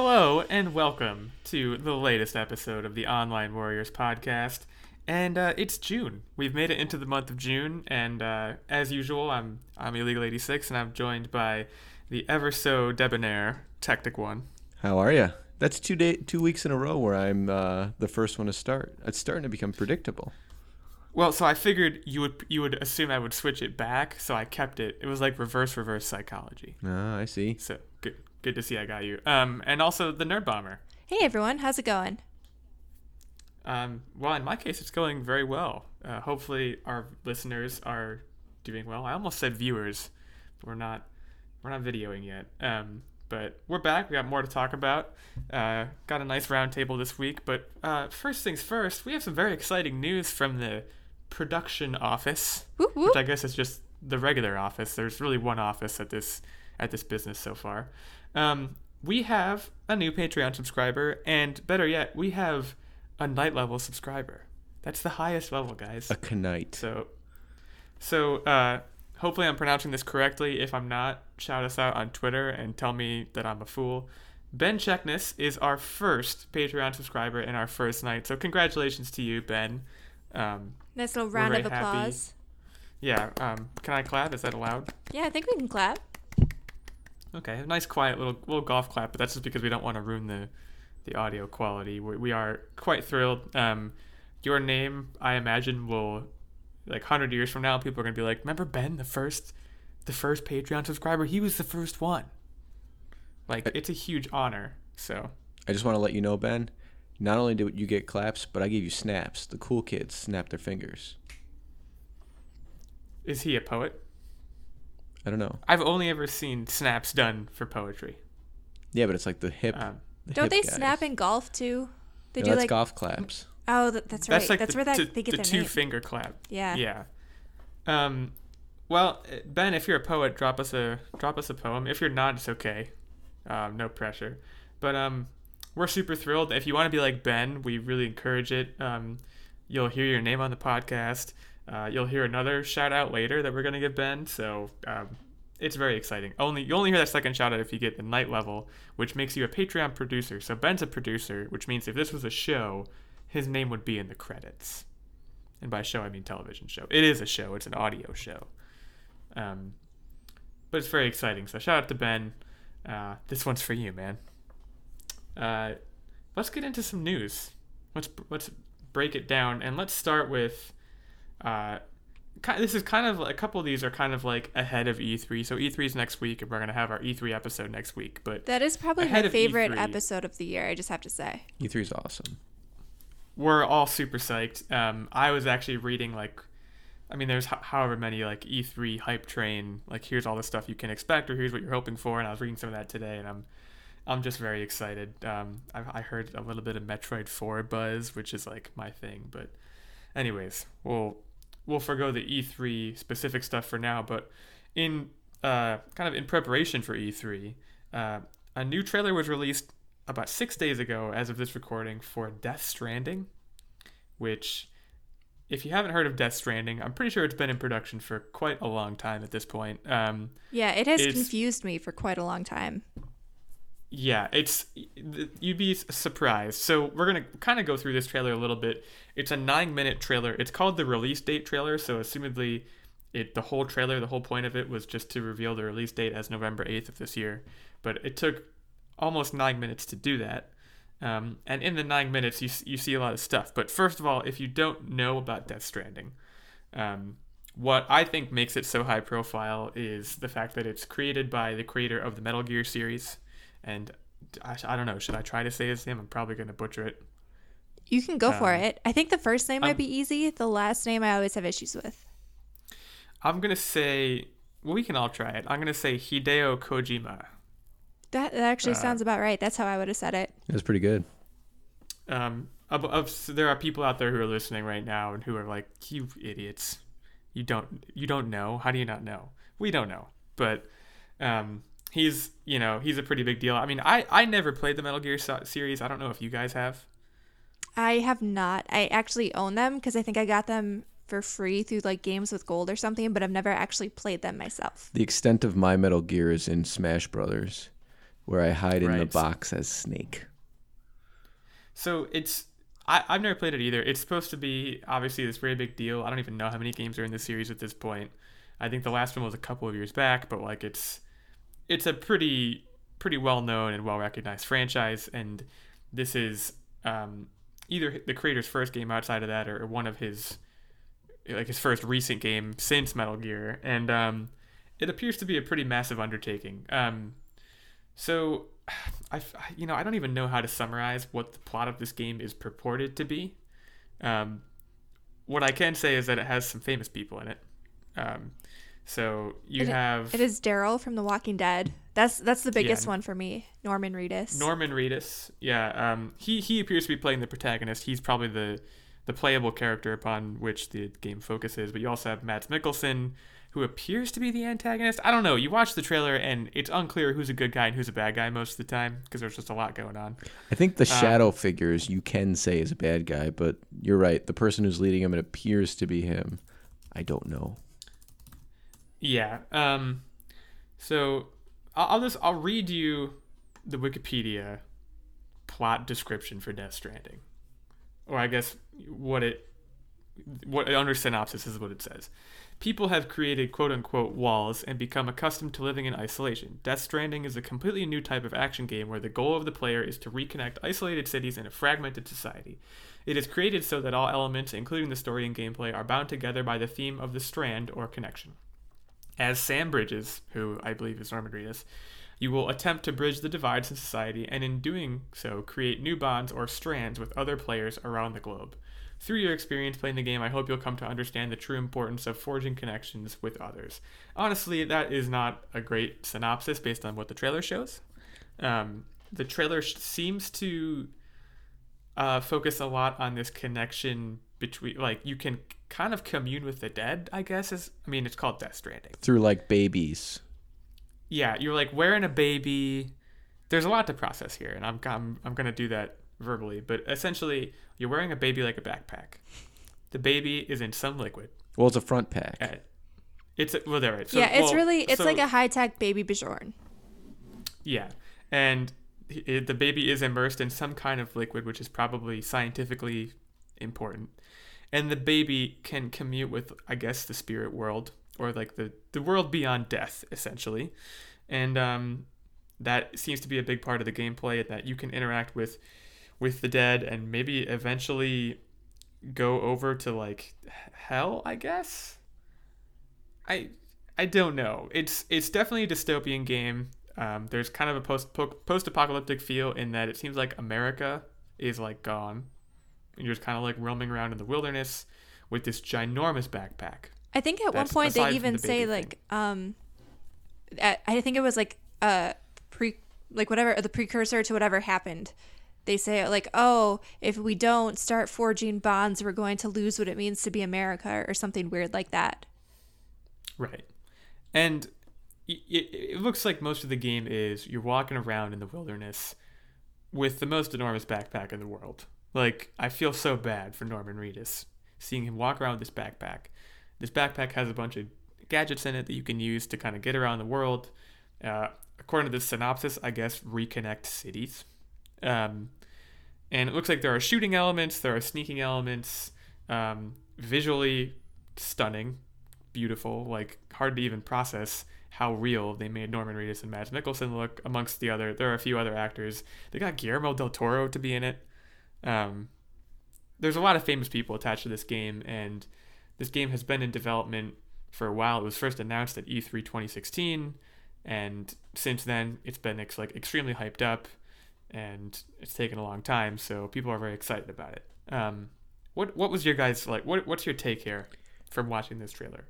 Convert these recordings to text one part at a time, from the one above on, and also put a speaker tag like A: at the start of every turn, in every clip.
A: Hello and welcome to the latest episode of the Online Warriors podcast. And uh, it's June. We've made it into the month of June, and uh, as usual, I'm I'm Illegal 86, and I'm joined by the ever so debonair Tactic One.
B: How are you? That's two day, two weeks in a row where I'm uh, the first one to start. It's starting to become predictable.
A: Well, so I figured you would you would assume I would switch it back, so I kept it. It was like reverse reverse psychology.
B: Ah, I see.
A: So good to see I got you. Um, and also the Nerd Bomber.
C: Hey everyone, how's it going?
A: Um, well, in my case, it's going very well. Uh, hopefully, our listeners are doing well. I almost said viewers. We're not. We're not videoing yet. Um, but we're back. We got more to talk about. Uh, got a nice roundtable this week. But uh, first things first, we have some very exciting news from the production office,
C: Whoop, whoop.
A: which I guess is just the regular office. There's really one office at this at this business so far. Um, we have a new Patreon subscriber, and better yet, we have a Knight level subscriber. That's the highest level, guys.
B: A Knight.
A: So, so uh, hopefully I'm pronouncing this correctly. If I'm not, shout us out on Twitter and tell me that I'm a fool. Ben Checkness is our first Patreon subscriber in our first Knight. So congratulations to you, Ben. Um,
C: Nice little round
A: very
C: of
A: happy.
C: applause.
A: yeah. Um, can I clap? Is that allowed?
C: Yeah, I think we can clap.
A: Okay, a nice quiet little little golf clap, but that's just because we don't want to ruin the the audio quality. We, we are quite thrilled. Um, your name, I imagine, will like hundred years from now, people are gonna be like, "Remember Ben, the first, the first Patreon subscriber? He was the first one." Like, it's a huge honor. So,
B: I just want to let you know, Ben. Not only did you get claps, but I gave you snaps. The cool kids snap their fingers.
A: is he a poet?
B: I don't know.
A: I've only ever seen snaps done for poetry.
B: Yeah, but it's like the hip.
A: Um,
B: the
C: Don't
B: hip
C: they
B: guys.
C: snap in golf too? They
B: No,
C: do
B: that's
C: like
B: golf claps.
C: oh, th- that's right.
A: that's like
C: that's
A: the,
C: where that
A: t-
C: they get
A: the
C: their
A: two
C: name.
A: finger clap.
C: yeah.
A: Yeah. Um, well, uh, Ben, if you're a poet, drop us a drop us a poem. If you're not, it's okay. Um, no pressure. But um, we're super thrilled. If you want to be like Ben, we really encourage it. Um, you'll hear your name on the podcast. Uh, you'll hear another shout out later that we're gonna give Ben. So um, it's very exciting. Only you only hear that second shout out if you get the Knight level, which makes you a Patreon producer. So Ben's a producer, which means if this was a show, his name would be in the credits. And by show, I mean television show. It is a show. It's an audio show. Um, but it's very exciting. So shout out to Ben. Uh, this one's for you, man. Uh, let's get into some news. Let's let's break it down, and let's start with. Uh, this is kind of a couple of these are kind of like ahead of E3. So E3 is next week, and we're gonna have our E3 episode next week. But
C: That is probably my favorite
A: E3.
C: episode of the year. I just have to say.
B: E3 is awesome.
A: we're all super psyched. Um, I was actually reading like, I mean, there's ho- however many like E3 hype train. Like, here's all the stuff you can expect, or here's what you're hoping for. And I was reading some of that today, and I'm, I'm just very excited. Um, I, I heard a little bit of Metroid 4 buzz, which is like my thing. But, anyways, we'll we'll forego the E3 specific stuff for now. But in uh, kind of in preparation for E3, uh, a new trailer was released about six days ago, as of this recording, for Death Stranding, which, if you haven't heard of Death Stranding, I'm pretty sure it's been in production for quite a long time at this point. Um,
C: Yeah, it has confused me for quite a long time.
A: Yeah, it's you'd be surprised. So we're gonna kind of go through this trailer a little bit. It's a nine-minute trailer. It's called the release date trailer. So assumedly, it the whole trailer, the whole point of it was just to reveal the release date as November eighth of this year. But it took almost nine minutes to do that. Um, and in the nine minutes, you you see a lot of stuff. But first of all, if you don't know about Death Stranding, um, what I think makes it so high profile is the fact that it's created by the creator of the Metal Gear series. And I, I don't know, should I try to say his name? I'm probably going to butcher it.
C: You can go for
A: Um,
C: it. I think the first name
A: um,
C: might be easy. The last name I always have issues with.
A: I'm going to say, well, we can all try it. I'm going to say Hideo Kojima.
C: That, that actually
A: Uh,
C: sounds about right. That's how I would have said it.
B: That's pretty good.
A: Um, of, of, so there are people out there who are listening right now and who are like, you idiots. You don't, you don't know. How do you not know? We don't know. But, um, he's, you know, he's a pretty big deal. I mean, I, I never played the Metal Gear so- series. I don't know if you guys have.
C: I have not. I actually own them because I think I got them for free through like games with gold or something, but I've never actually played them myself.
B: The extent of my Metal Gear is in Smash Brothers. where I hide in the box as Snake.
A: So it's I, I've never played it either. It's supposed to be obviously this very big deal. I don't even know how many games are in the series at this point. I think the last one was a couple of years back, but like it's it's a pretty pretty well known and well recognized franchise, and this is um, either the creator's first game outside of that or one of his like his first recent game since Metal Gear, and um, it appears to be a pretty massive undertaking. Um, so, I, you know, I don't even know how to summarize what the plot of this game is purported to be. Um, what I can say is that it has some famous people in it. So you
C: It-
A: have
C: It is Daryl from The Walking Dead. That's that's the biggest
A: Yeah.
C: one for me. Norman Reedus.
A: Norman Reedus. Yeah, um, he he appears to be playing the protagonist. He's probably the the playable character upon which the game focuses. But you also have Mads Mikkelsen, who appears to be the antagonist. I don't know. You watch the trailer and it's unclear who's a good guy and who's a bad guy most of the time because there's just a lot going on.
B: I think the
A: Uh,
B: shadow figures you can say is a bad guy, but you're right. The person who's leading him, it appears to be him. I don't know.
A: Yeah. Um. So I'll, I'll just I'll read you the Wikipedia plot description for Death Stranding, or I guess what it what under synopsis is what it says. People have created quote unquote walls and become accustomed to living in isolation. Death Stranding is a completely new type of action game where the goal of the player is to reconnect isolated cities in a fragmented society. It is created so that all elements, including the story and gameplay, are bound together by the theme of the strand or connection. As Sam Bridges, who I believe is Norman Reedus, you will attempt to bridge the divides in society and in doing so create new bonds or strands with other players around the globe. Through your experience playing the game, I hope you'll come to understand the true importance of forging connections with others. Honestly, that is not a great synopsis based on what the trailer shows. Um, the trailer seems to uh, focus a lot on this connection between, like, you can kind of commune with the dead, I guess. Is I mean, it's called Death Stranding
B: Through like babies.
A: yeah, you're like wearing a baby. There's a lot to process here, and I'm I'm, I'm gonna do that verbally. But essentially, you're wearing a baby like a backpack. The baby is in some liquid.
B: Well, it's a front pack.
A: Uh, It's well, there, right? So,
C: yeah, it's
A: well,
C: really it's
A: so-
C: like a high tech BabyBjörn.
A: yeah, and it, the baby is immersed in some kind of liquid, which is probably scientifically important. And the baby can commute with, I guess, the spirit world or like the the world beyond death, essentially. And um, that seems to be a big part of the gameplay that you can interact with with the dead and maybe eventually go over to like hell, I guess. I I don't know. It's it's definitely a dystopian game. Um, there's kind of a post post apocalyptic feel in that it seems like America is like gone, you're just kind of like roaming around in the wilderness with this ginormous backpack.
C: I think at one point they even
A: the
C: say
A: baby
C: like um I I think it was like uh pre like whatever the precursor to whatever happened. They say like, "Oh, if we don't start forging bonds, we're going to lose what it means to be America," or something weird like that.
A: Right. And it, it looks like most of the game is you're walking around in the wilderness with the most enormous backpack in the world. Like, I feel so bad for Norman Reedus seeing him walk around with this backpack. This backpack has a bunch of gadgets in it that you can use to kind of get around the world. Uh, according to the synopsis, I guess reconnect cities. Um, and it looks like there are shooting elements, there are sneaking elements, um, visually stunning, beautiful, like hard to even process how real they made Norman Reedus and Mads Mikkelsen look. Amongst the other, there are a few other actors. They got Guillermo del Toro to be in it. Um, there's a lot of famous people attached to this game, and this game has been in development for a while. It was first announced at E E3 2016, and since then it's been ex- like extremely hyped up, and it's taken a long time. So people are very excited about it. Um, what what was your guys like? What what's your take here from watching this trailer?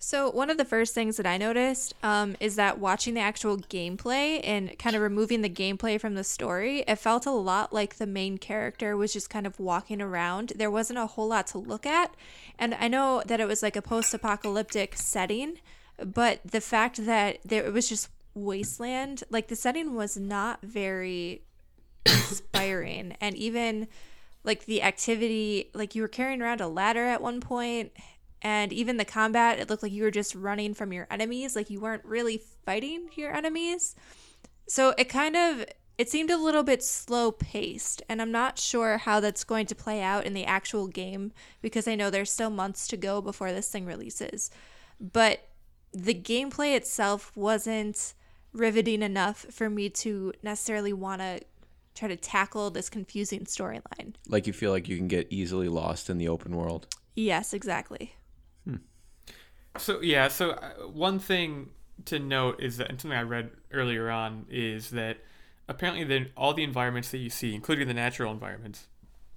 C: So one of the first things that I noticed um, is that watching the actual gameplay and kind of removing the gameplay from the story, it felt a lot like the main character was just kind of walking around. There wasn't a whole lot to look at, and I know that it was like a post-apocalyptic setting, but the fact that there it was just wasteland, like the setting was not very inspiring, and even like the activity, like you were carrying around a ladder at one point and even the combat it looked like you were just running from your enemies like you weren't really fighting your enemies So it kind of it seemed a little bit slow paced, and I'm not sure how that's going to play out in the actual game because I know there's still months to go before this thing releases. But the gameplay itself wasn't riveting enough for me to necessarily want to try to tackle this confusing storyline.
B: Like you feel like you can get easily lost in the open world.
C: Yes, exactly.
A: So yeah, so uh, one thing to note is that and something I read earlier on is that apparently the, all the environments that you see, including the natural environments,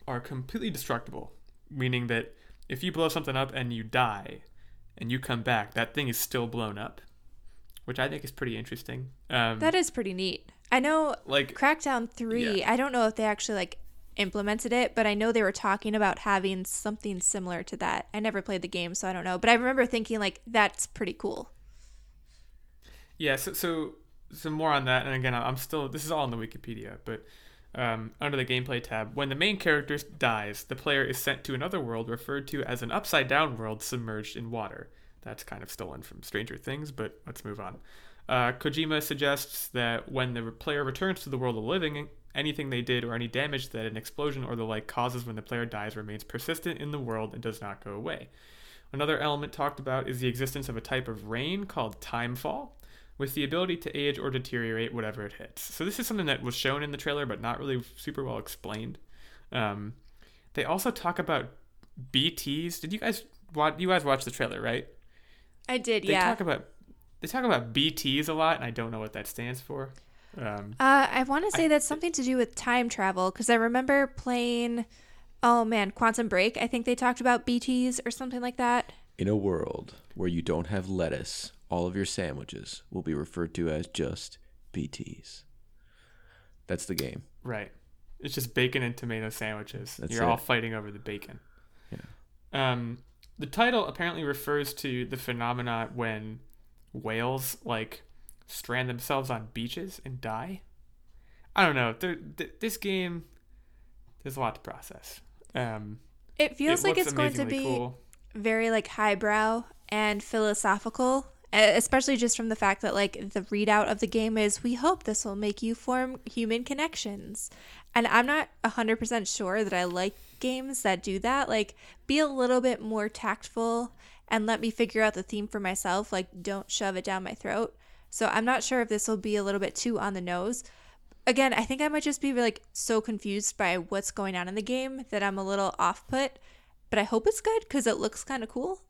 A: are completely destructible. Meaning that if you blow something up and you die, and you come back, that thing is still blown up, which I think is pretty interesting. Um,
C: That is pretty neat. I know
A: like
C: Crackdown 3,
A: Yeah.
C: I don't know if they actually like implemented it, but I know they were talking about having something similar to that. I never played the game, so I don't know, but I remember thinking like that's pretty cool.
A: Yeah, so, so some more on that, and again, I'm still this is all in the Wikipedia, but um, under the gameplay tab, when the main character dies, the player is sent to another world referred to as an upside down world submerged in water. That's kind of stolen from Stranger Things, but let's move on. Uh, Kojima suggests that when the player returns to the world of living, anything they did or any damage that an explosion or the like causes when the player dies remains persistent in the world and does not go away. Another element talked about is the existence of a type of rain called timefall, with the ability to age or deteriorate whatever it hits. So this is something that was shown in the trailer, but not really super well explained. Um, they also talk about BTS. Did you guys watch? You guys watch the trailer, right?
C: I did,
A: They
C: yeah.
A: talk about they talk about BTS a lot, and I don't know what that stands for. Um,
C: Uh, I want to say
A: I-
C: that's something to do with time travel because I remember playing, oh man, Quantum Break. I think they talked about BTs or something like that.
B: In a world where you don't have lettuce, all of your sandwiches will be referred to as just BTs. That's the game.
A: Right. It's just bacon and tomato sandwiches.
B: That's
A: You're all fighting over the bacon.
B: Yeah.
A: Um, the title apparently refers to the phenomena when whales like strand themselves on beaches and die. I don't know. Th- this game, there's a lot to process. Um,
C: It feels
A: it
C: like it's going to be
A: cool.
C: very like highbrow and philosophical especially just from the fact that like the readout of the game is we hope this will make you form human connections and i'm not 100% sure that i like games that do that like be a little bit more tactful and let me figure out the theme for myself like don't shove it down my throat so i'm not sure if this will be a little bit too on the nose again i think i might just be like so confused by what's going on in the game that i'm a little off put but I hope it's good because it looks kind of cool.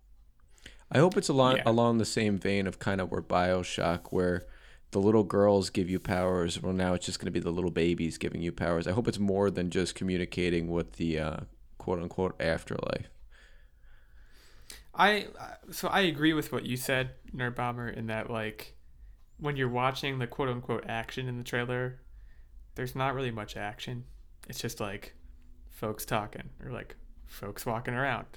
B: I hope it's along
A: Yeah.
B: along the same vein of kind of where Bioshock, where the little girls give you powers. Well, now it's just going to be the little babies giving you powers. I hope it's more than just communicating with the uh, quote unquote afterlife.
A: I so I agree with what you said, Nerd Bomber, in that like when you're watching the quote unquote action in the trailer, there's not really much action. It's just like folks talking or like folks walking around,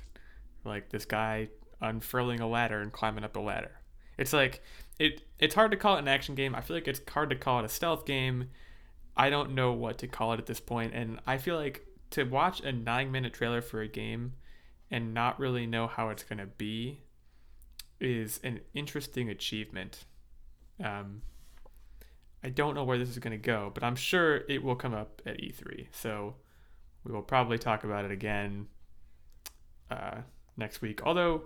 A: like this guy unfurling a ladder and climbing up a ladder. It's like it. It's hard to call it an action game. I feel like it's hard to call it a stealth game. I don't know what to call it at this point, and I feel like to watch a nine minute trailer for a game and not really know how it's going to be is an interesting achievement. Um, I don't know where this is going to go, but I'm sure it will come up at E3. So we will probably talk about it again uh, next week. Although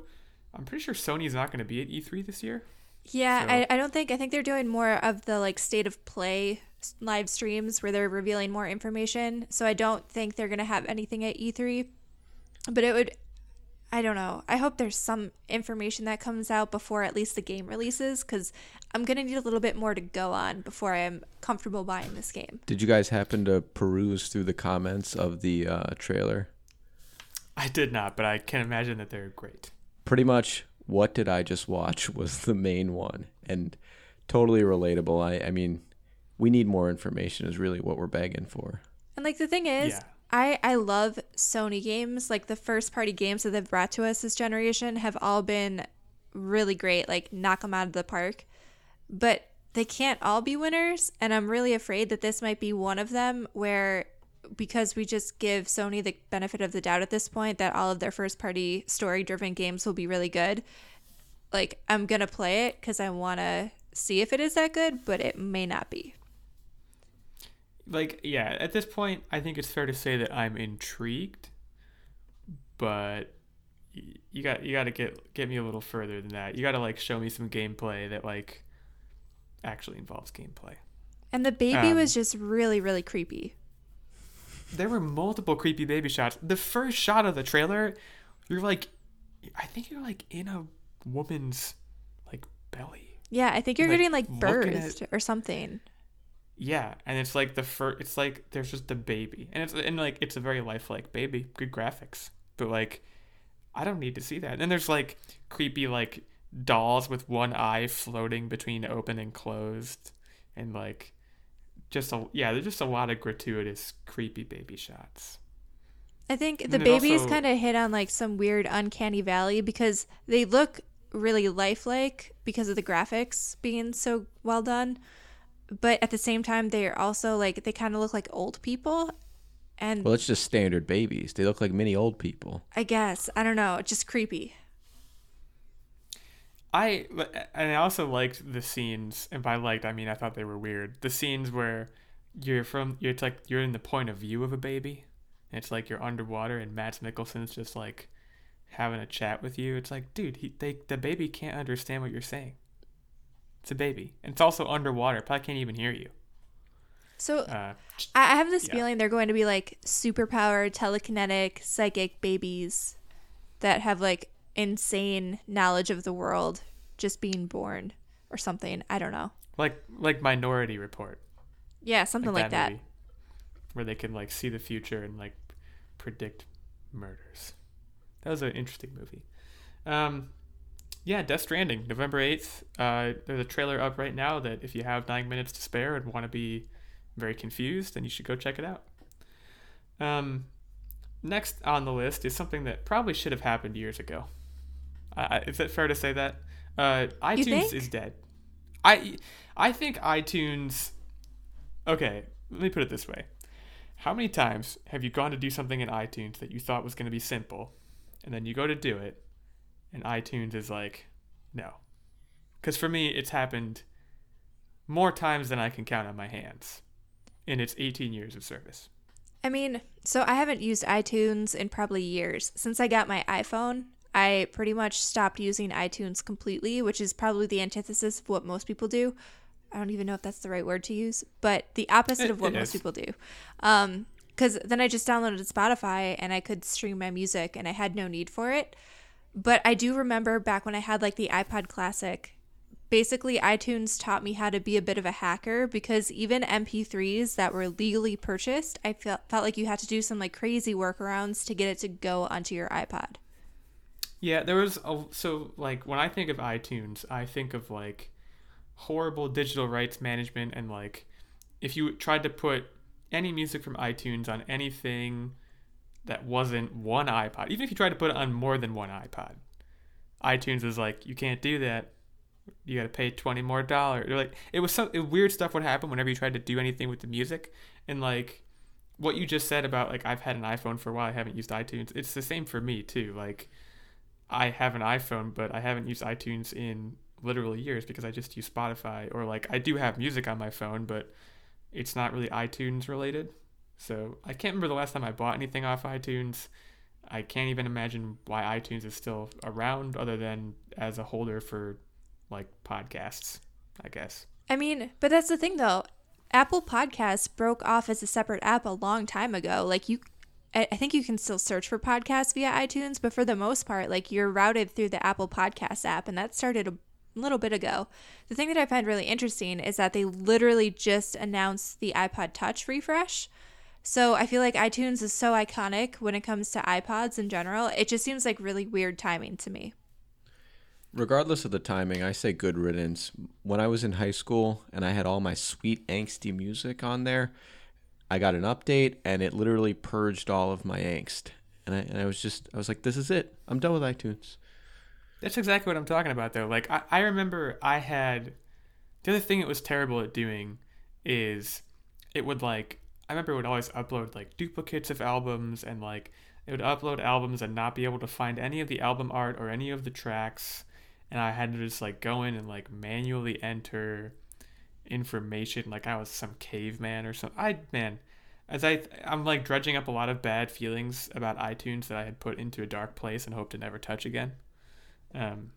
A: I'm pretty sure Sony's not going to be at E3 this year.
C: Yeah,
A: So-
C: I, I don't think I think they're doing more of the like state of play live streams where they're revealing more information. So I don't think they're gonna have anything at E3. But it would, I don't know. I hope there's some information that comes out before at least the game releases because I'm gonna need a little bit more to go on before I'm comfortable buying this game.
B: Did you guys happen to peruse through the comments of the uh, trailer?
A: I did not, but I can imagine that they're great.
B: Pretty much, what did I just watch was the main one, and totally relatable. I, I mean, we need more information. Is really what we're begging for.
C: And like the thing is,
A: Yeah.
C: I I love Sony games. Like the first party games that they've brought to us this generation have all been really great. Like knock them out of the park. But they can't all be winners, and I'm really afraid that this might be one of them where because we just give Sony the benefit of the doubt at this point that all of their first party story driven games will be really good. Like I'm to play it cuz I want to see if it is that good, but it may not be.
A: Like yeah, at this point, I think it's fair to say that I'm intrigued, but you got you got to get get me a little further than that. You got to like show me some gameplay that like actually involves gameplay.
C: And the baby
A: Um,
C: was just really, really creepy.
A: There were multiple creepy baby shots. The first shot of the trailer, you're like, I think you're like in a woman's like belly.
C: Yeah, I think you're
A: like,
C: getting like
A: looking at-
C: or something.
A: Yeah, and it's like the first. It's like there's just the baby, and it's and like it's a very lifelike baby. Good graphics, but like, I don't need to see that. And then there's like creepy like dolls with one eye floating between open and closed, and like, just a yeah. There's just a lot of gratuitous creepy baby shots.
C: I think the babies
A: also-
C: kind of hit on like some weird uncanny valley because they look really lifelike because of the graphics being so well done. But at the same time, they're also like they kind of look like old people. And
B: Well, it's just standard babies. They look like mini old people.
C: I guess I don't know, just creepy.
A: I and I also liked the scenes, and by liked I mean I thought they were weird. The scenes where you're from, you're it's like you're in the point of view of a baby. And it's like you're underwater, and Mads Mikkelsen's just like having a chat with you. It's like, dude, he, they the baby can't understand what you're saying. It's a baby, and it's also underwater. Probably can't even hear you.
C: So
A: Uh,
C: I have this
A: Yeah.
C: feeling they're going to be like superpowered, telekinetic, psychic babies that have like insane knowledge of the world just being born or something. I don't know.
A: like like Minority Report,
C: Yeah, something like, that.
A: movie, where they can like see the future and like predict murders. That was an interesting movie. Um, yeah, Death Stranding, November eighth. Uh, there's a trailer up right now that if you have nine minutes to spare and want to be very confused, then you should go check it out. Um, next on the list is something that probably should have happened years ago. Uh, is it fair to say that? Uh, iTunes is dead. I I think iTunes. Okay, let me put it this way. How many times have you gone to do something in iTunes that you thought was going to be simple, and then you go to do it, and iTunes is like, no? Because for me, it's happened more times than I can count on my hands in its 18 years of service.
C: I mean, so I haven't used iTunes in probably years. Since I got my iPhone, I pretty much stopped using iTunes completely, which is probably the antithesis of what most people do. I don't even know if that's the right word to use, but the opposite
A: It-
C: of what most
A: is.
C: people do. Um, because then I just downloaded Spotify and I could stream my music and I had no need for it. But I do remember back when I had like the iPod Classic, basically iTunes taught me how to be a bit of a hacker because even MP3s that were legally purchased, I felt felt like you had to do some like crazy workarounds to get it to go onto your iPod.
A: Yeah, there was a, so like when I think of iTunes, I think of like horrible digital rights management and like if you tried to put any music from iTunes on anything that wasn't one iPod, even if you tried to put it on more than one iPod, iTunes is like you can't do that. You got to pay twenty more dollars. Like it was some it, weird stuff would happen whenever you tried to do anything with the music, and like what you just said about like I've had an iPhone for a while, I haven't used iTunes. It's the same for me too. Like I have an iPhone, but I haven't used iTunes in literally years because I just use Spotify or like I do have music on my phone, but it's not really iTunes related. So I can't remember the last time I bought anything off iTunes. I can't even imagine why iTunes is still around other than as a holder for like podcasts, I guess.
C: I mean, but that's the thing though. Apple Podcasts broke off as a separate app a long time ago. Like you I think you can still search for podcasts via iTunes, but for the most part, like you're routed through the Apple Podcast app, and that started a little bit ago. The thing that I find really interesting is that they literally just announced the iPod Touch refresh. So I feel like iTunes is so iconic when it comes to iPods in general. It just seems like really weird timing to me.
B: Regardless of the timing, I say good riddance. When I was in high school and I had all my sweet angsty music on there, I got an update and it literally purged all of my angst. And I, and I was just, I was like, this is it. I'm done with iTunes.
A: That's exactly what I'm talking about, though. Like, I, I remember I had. The other thing it was terrible at doing is it would, like. I remember it would always upload, like, duplicates of albums, and, like, it would upload albums and not be able to find any of the album art or any of the tracks. And I had to just, like, go in and, like, manually enter information like I was some caveman or something. I man, as I I'm like dredging up a lot of bad feelings about iTunes that I had put into a dark place and hope to never touch again. Um,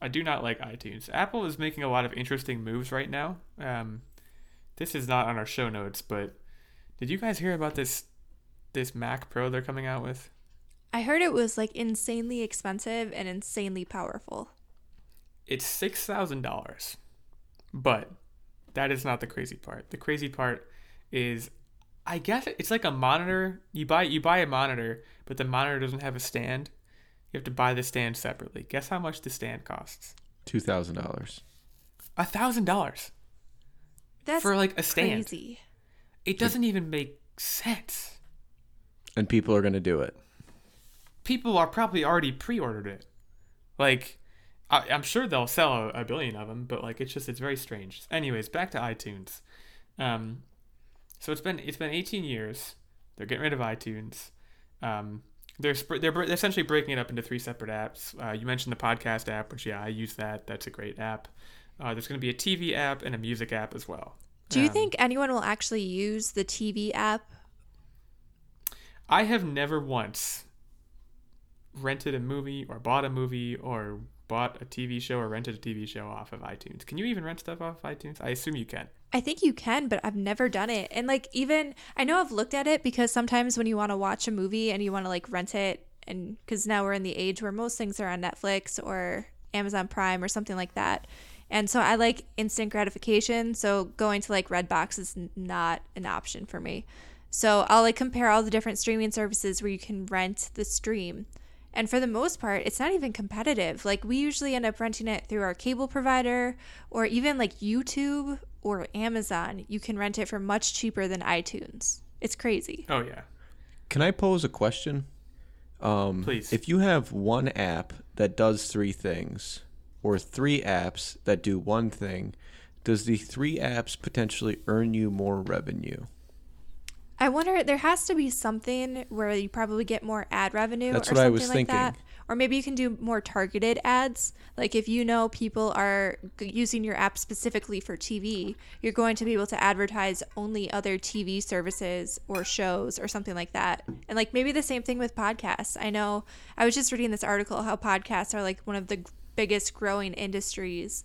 A: I do not like iTunes. Apple is making a lot of interesting moves right now. Um, this is not on our show notes, but did you guys hear about this this Mac Pro they're coming out with?
C: I heard it was like insanely expensive and insanely powerful.
A: It's six thousand dollars, but that is not the crazy part. The crazy part is, I guess it's like a monitor. You buy you buy a monitor, but the monitor doesn't have a stand. You have to buy the stand separately. Guess how much the stand costs?
B: Two thousand dollars.
A: A thousand dollars
C: That's
A: for like a stand.
C: crazy.
A: It doesn't even make sense.
B: And people are gonna do it.
A: People are probably already pre-ordered it. Like, I, I'm sure they'll sell a, a billion of them, but like it's just it's very strange. Anyways, back to iTunes. Um, so it's been it's been 18 years. They're getting rid of iTunes. Um, they're sp- they're br- essentially breaking it up into three separate apps. Uh, you mentioned the podcast app, which yeah, I use that. That's a great app. Uh, there's going to be a TV app and a music app as well.
C: Do you
A: Um,
C: think anyone will actually use the TV app?
A: I have never once rented a movie or bought a movie or bought a TV show or rented a TV show off of iTunes. Can you even rent stuff off of iTunes? I assume you can.
C: I think you can, but I've never done it. And like even I know I've looked at it because sometimes when you want to watch a movie and you want to like rent it and cuz now we're in the age where most things are on Netflix or Amazon Prime or something like that. And so I like instant gratification, so going to like Redbox is n- not an option for me. So I'll like compare all the different streaming services where you can rent the stream. And for the most part, it's not even competitive. Like we usually end up renting it through our cable provider or even like YouTube or Amazon. You can rent it for much cheaper than iTunes. It's crazy.
A: Oh yeah.
B: Can I pose a question? Um,
A: Please.
B: If you have one app that does three things, or three apps that do one thing, does the three apps potentially earn you more revenue?
C: I wonder there has to be something where you probably get more ad revenue
B: That's
C: or
B: what I
C: something
B: was
C: like
B: thinking.
C: that. Or maybe you can do more targeted ads. Like if you know people are using your app specifically for TV, you're going to be able to advertise only other TV services or shows or something like that. And like maybe the same thing with podcasts. I know I was just reading this article how podcasts are like one of the biggest growing industries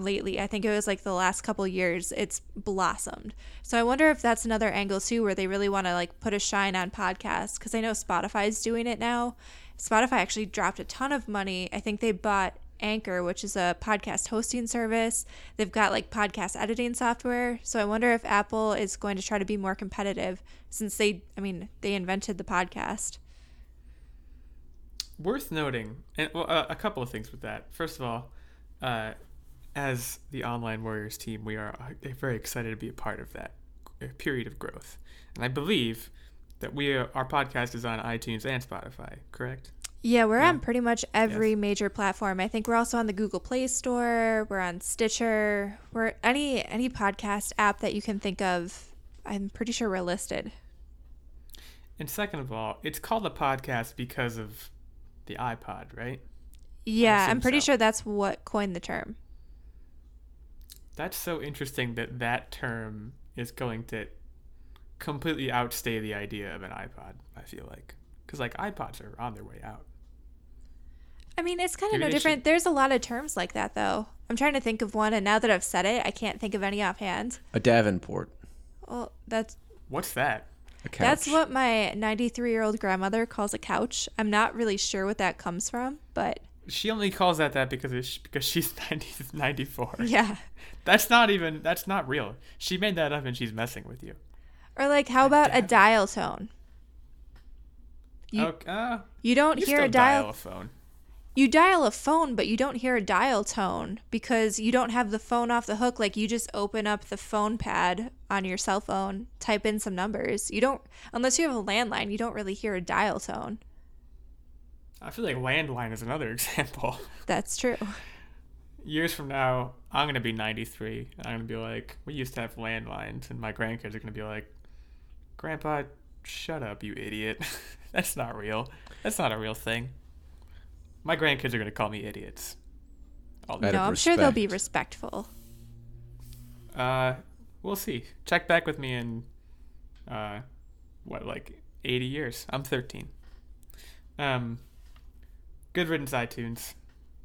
C: lately. I think it was like the last couple years it's blossomed. So I wonder if that's another angle too where they really want to like put a shine on podcasts cuz I know Spotify's doing it now. Spotify actually dropped a ton of money. I think they bought Anchor, which is a podcast hosting service. They've got like podcast editing software. So I wonder if Apple is going to try to be more competitive since they I mean, they invented the podcast.
A: Worth noting, and well, uh, a couple of things with that. First of all, uh, as the Online Warriors team, we are uh, very excited to be a part of that uh, period of growth. And I believe that we are, our podcast is on iTunes and Spotify, correct?
C: Yeah, we're
A: Yeah.
C: on pretty much every major platform. I think we're also on the Google Play Store. We're on Stitcher. We're any any podcast app that you can think of. I'm pretty sure we're listed.
A: And second of all, it's called a podcast because of the iPod, right?
C: Yeah, I'm pretty
A: so.
C: sure that's what coined the term.
A: That's so interesting that that term is going to completely outstay the idea of an iPod. I feel like because like iPods are on their way out.
C: I mean, it's kind of
A: Maybe
C: no
A: they
C: different. There's a lot of terms like that, though. I'm trying to think of one, and now that I've said it, I can't think of any offhand.
B: A Davenport,
C: Well, that's
A: What's that?
C: That's what my 93 year old grandmother calls a couch. I'm not really sure what that comes from, but
A: She only calls that that because it's, because she's 90, 94.
C: yeah.
A: That's not even that's not real. She made that up and she's messing with you.
C: Or like, how about a dial tone? You-
A: okay, uh,
C: You don't
A: you
C: hear a dial.
A: dial a phone.
C: You dial a phone, but you don't hear a dial tone because you don't have the phone off the hook. Like you just open up the phone pad on your cell phone, type in some numbers. You don't, unless you have a landline, you don't really hear a dial tone.
A: I feel like landline is another example.
C: That's true.
A: Years from now, I'm gonna be 93. And I'm gonna be like, we used to have landlines, and my grandkids are gonna be like, Grandpa, shut up, you idiot. That's not real. That's not a real thing. My grandkids are gonna call me idiots. All the
C: no, I'm sure they'll be respectful.
A: Uh, we'll see. Check back with me in, uh, what like 80 years. I'm 13. Um, good riddance, iTunes.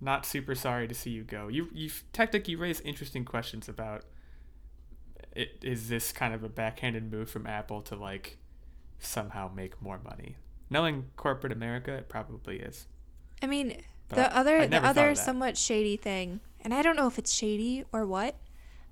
A: Not super sorry to see you go. You you technically you raise interesting questions about. It, is this kind of a backhanded move from Apple to like somehow make more money? Knowing corporate America, it probably is.
C: I mean,
A: But
C: the other the other somewhat shady thing, and I don't know if it's shady or what,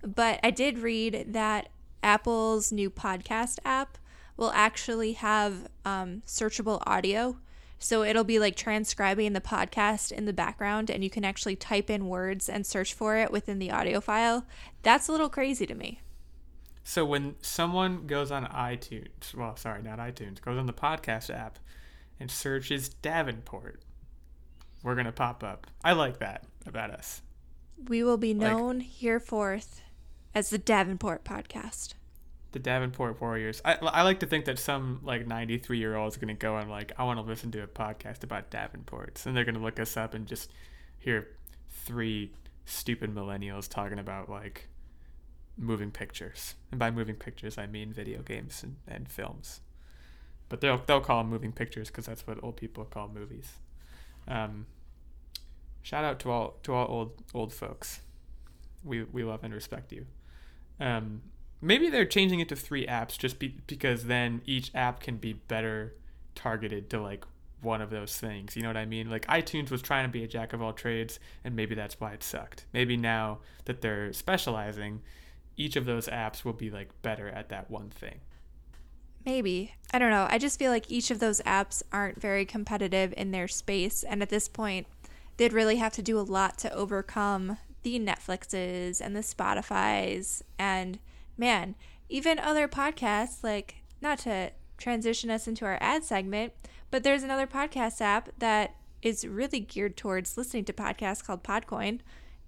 C: but I did read that Apple's new podcast app will actually have um, searchable audio. So it'll be like transcribing the podcast in the background, and you can actually type in words and search for it within the audio file. That's a little crazy to me.
A: So when someone goes on iTunes, well, sorry, not iTunes, goes on the podcast app and searches Davenport, we're gonna pop up. I like that about us.
C: We will be
A: Like-
C: known hereforth as the Davenport Podcast.
A: The Davenport Warriors. I, I like to think that some like 93 year old is gonna go and like I want to listen to a podcast about Davenports, and they're gonna look us up and just hear three stupid millennials talking about like moving pictures, and by moving pictures I mean video games and, and films. But they'll they'll call them moving pictures because that's what old people call movies. Um, shout out to all to all old old folks. We we love and respect you. Um, maybe they're changing it to three apps just be, because then each app can be better targeted to like one of those things. You know what I mean? Like iTunes was trying to be a jack of all trades, and maybe that's why it sucked. Maybe now that they're specializing, each of those apps will be like better at that one thing.
C: Maybe. I don't know. I just feel like each of those apps aren't very competitive in their space. And at this point, they'd really have to do a lot to overcome the Netflixes and the Spotify's. And man, even other podcasts, like, not to transition us into our ad segment, but there's another podcast app that is really geared towards listening to podcasts called Podcoin.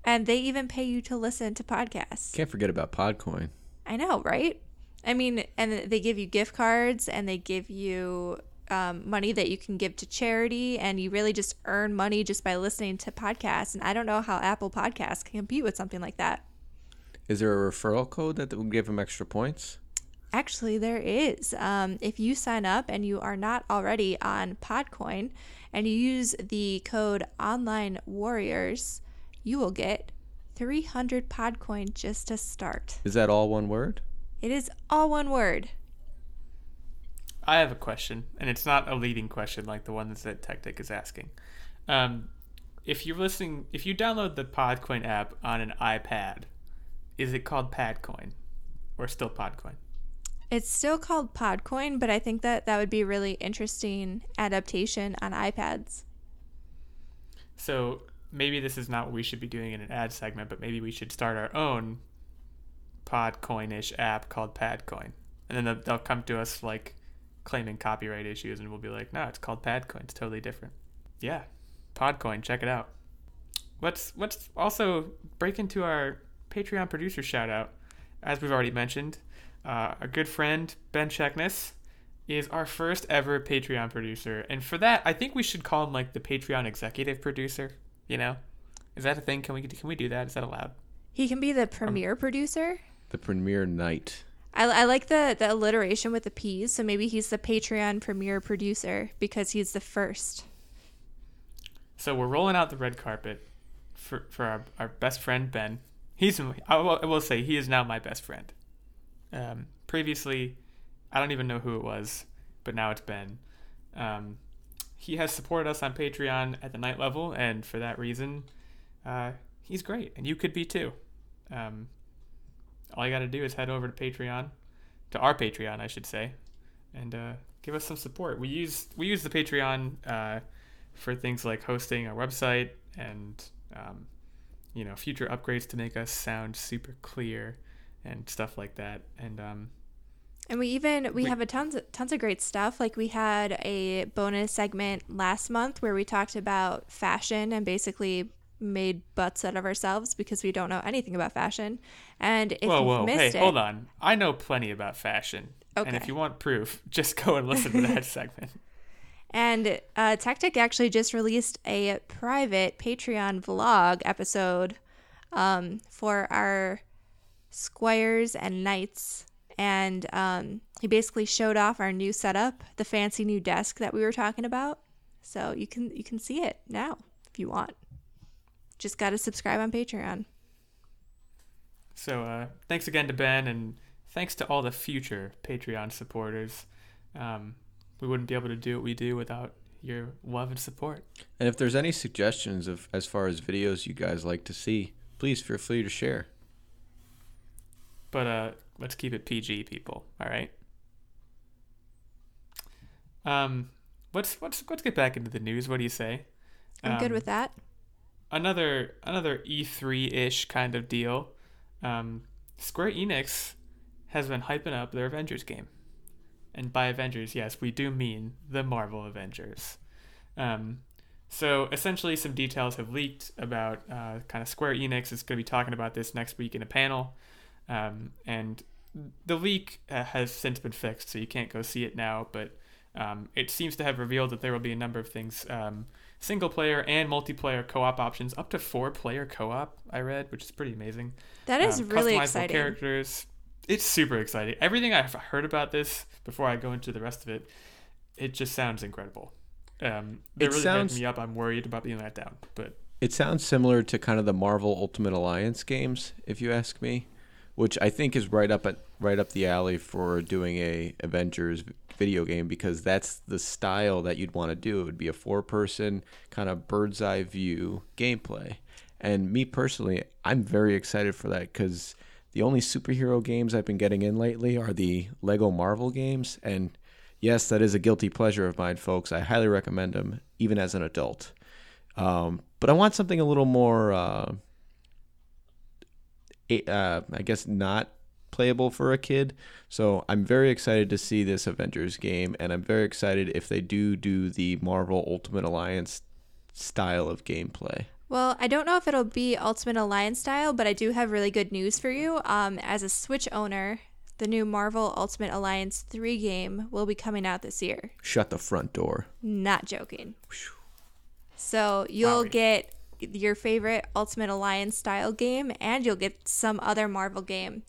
C: And they even pay you to listen to podcasts.
B: Can't forget about Podcoin.
C: I know, right? I mean, and they give you gift cards and they give you um, money that you can give to charity, and you really just earn money just by listening to podcasts. And I don't know how Apple Podcasts can compete with something like that.
B: Is there a referral code that would give them extra points?
C: Actually, there is. Um, if you sign up and you are not already on Podcoin and you use the code Online Warriors, you will get 300 Podcoin just to start.
B: Is that all one word?
C: It is all one word.
A: I have a question, and it's not a leading question like the one that Tactic is asking. Um, if you're listening, if you download the Podcoin app on an iPad, is it called Padcoin, or still Podcoin?
C: It's still called Podcoin, but I think that that would be a really interesting adaptation on iPads.
A: So maybe this is not what we should be doing in an ad segment, but maybe we should start our own Podcoin-ish app called Padcoin, and then they'll, come to us like claiming copyright issues, and we'll be like, no, it's called Padcoin. It's totally different. Yeah, Podcoin. Check it out. Let's let's also break into our Patreon producer shout out. As we've already mentioned, uh, a good friend Ben Checkness is our first ever Patreon producer, and for that, I think we should call him like the Patreon executive producer. You know, is that a thing? Can we can we do that? Is that allowed?
C: He can be the premier producer.
B: The Premier Knight.
C: I, I like the, the alliteration with the P's, so maybe he's the Patreon premier producer because he's the first.
A: So we're rolling out the red carpet for for our, our best friend Ben. He's I will, I will say he is now my best friend. Um, previously, I don't even know who it was, but now it's Ben. Um, he has supported us on Patreon at the Knight level, and for that reason, uh, he's great, and you could be too. Um, all you got to do is head over to Patreon, to our Patreon, I should say, and uh, give us some support. We use we use the Patreon uh, for things like hosting our website and um, you know future upgrades to make us sound super clear and stuff like that. And um,
C: And we even we
A: We-
C: have a tons of, tons of great stuff. Like we had a bonus segment last month where we talked about fashion and basically made butts out of ourselves because we don't know anything about fashion. And if
A: whoa, whoa,
C: missed
A: hey,
C: it,
A: hold on. I know plenty about fashion. And if you want proof, just go and listen to that segment.
C: And uh, Tactic actually just released a private Patreon vlog episode um, for our squires and knights. And um, he basically showed off our new setup, the fancy new desk that we were talking about. So you can you can see it now if you want. Just got to subscribe on Patreon.
A: So uh, thanks again to Ben, and thanks to all the future Patreon supporters. Um, we wouldn't be able to do what we do without your love and support.
B: And if there's any suggestions of as far as videos you guys like to see, please feel free to share.
A: But uh, let's keep it PG, people. All right. Um, let's let's let's get back into the news. What do you say?
C: I'm good
A: Um,
C: with that.
A: Another another E3 ish kind of deal. Um, Square Enix has been hyping up their Avengers game, and by Avengers, yes, we do mean the Marvel Avengers. Um, so essentially, some details have leaked about uh, kind of Square Enix is going to be talking about this next week in a panel, um, and the leak uh, has since been fixed, so you can't go see it now. But um, it seems to have revealed that there will be a number of things um, single player and multiplayer co-op options up to four player co-op i read which is pretty amazing.
C: That is
A: Um,
C: really
A: customizable
C: exciting.
A: characters. It's super exciting. Everything i've heard about this before i go into the rest of it it just sounds incredible. Um they're
B: It
A: really
B: sounds-
A: me up. I'm worried about being let down but
B: It sounds similar to kind of the Marvel Ultimate Alliance games, if you ask me, which I think is right up at right up the alley for doing a Avengers video game because that's the style that you'd want to do. It would be a four-person kind of bird's eye view gameplay. And me personally, I'm very excited for that because the only superhero games I've been getting in lately are the Lego Marvel games, and yes, that is a guilty pleasure of mine, folks. I highly recommend them, even as an adult. Um, but I want something a little more, uh, uh, I guess, not playable for a kid. So I'm very excited to see this Avengers game, and I'm very excited if they do do the Marvel Ultimate Alliance style of gameplay.
C: Well, I don't know if it'll be Ultimate Alliance style, but I do have really good news for you. Um, as a Switch owner, the new Marvel Ultimate Alliance 3 game will be coming out this year.
B: Shut the front door.
C: Not joking. So you'll get your favorite Ultimate Alliance style game, and you'll get some other Marvel game.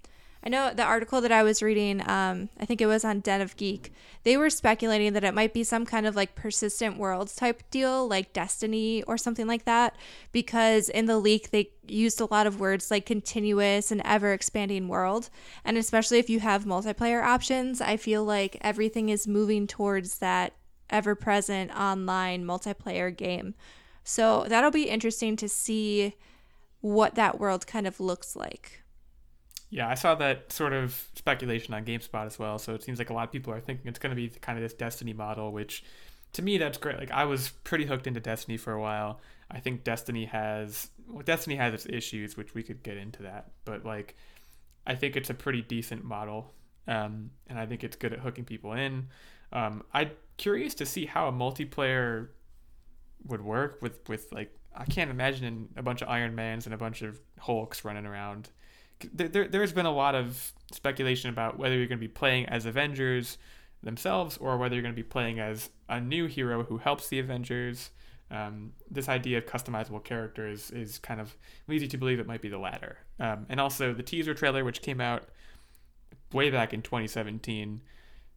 C: I know the article that I was reading, um, I think it was on Den of Geek, they were speculating that it might be some kind of like persistent worlds type deal, like Destiny or something like that, because in the leak they used a lot of words like continuous and ever expanding world. And especially if you have multiplayer options, I feel like everything is moving towards that ever present online multiplayer game. So that'll be interesting to see what that world kind of looks like.
A: Yeah i saw that sort of speculation on gamespot as well so it seems like a lot of people are thinking it's going to be kind of this destiny model which to me that's great. Like i was pretty hooked into destiny for a while. I think destiny has well, destiny has its issues which we could get into that but like i think it's a pretty decent model um, and i think it's good at hooking people in. Um, i'm curious to see how a multiplayer would work with with like i can't imagine a bunch of iron mans and a bunch of hulks running around there, there, there's been a lot of speculation about whether you're going to be playing as Avengers themselves or whether you're going to be playing as a new hero who helps the Avengers. Um, this idea of customizable characters is kind of leads you to believe it might be the latter. Um, and also, the teaser trailer, which came out way back in 2017,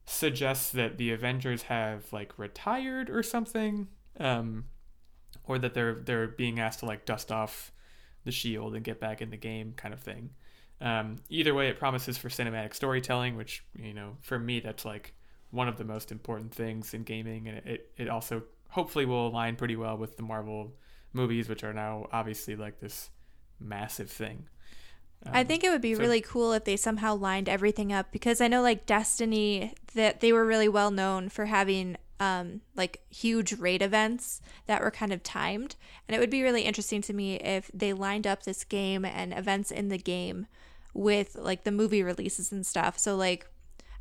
A: suggests that the Avengers have like retired or something, um, or that they're they're being asked to like dust off the shield and get back in the game, kind of thing. Um, either way, it promises for cinematic storytelling, which you know, for me, that's like one of the most important things in gaming, and it it also hopefully will align pretty well with the Marvel movies, which are now obviously like this massive thing.
C: I
A: Um,
C: think it would be
A: so-
C: really cool if they somehow lined everything up because I know like Destiny that they were really well known for having um like huge raid events that were kind of timed and it would be really interesting to me if they lined up this game and events in the game with like the movie releases and stuff. So like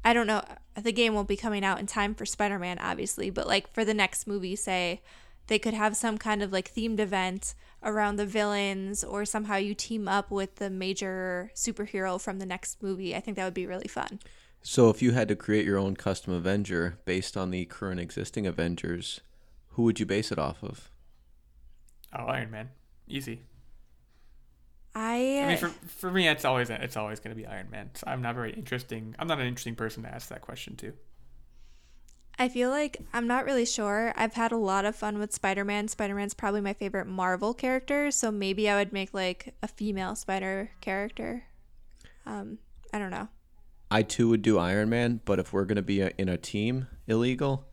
C: I don't know the game won't be coming out in time for Spider-Man obviously, but like for the next movie say they could have some kind of like themed event around the villains or somehow you team up with the major superhero from the next movie. I think that would be really fun.
B: So if you had to create your own custom Avenger based on the current existing Avengers, who would you base it off of?
A: Oh, Iron Man, easy.
C: I,
A: I mean, for, for me, it's always it's always going to be Iron Man. So I'm not very interesting. I'm not an interesting person to ask that question to.
C: I feel like I'm not really sure. I've had a lot of fun with Spider Man. Spider Man's probably my favorite Marvel character, so maybe I would make like a female Spider character. Um, I don't know.
B: I too would do Iron Man, but if we're gonna be a, in a team illegal,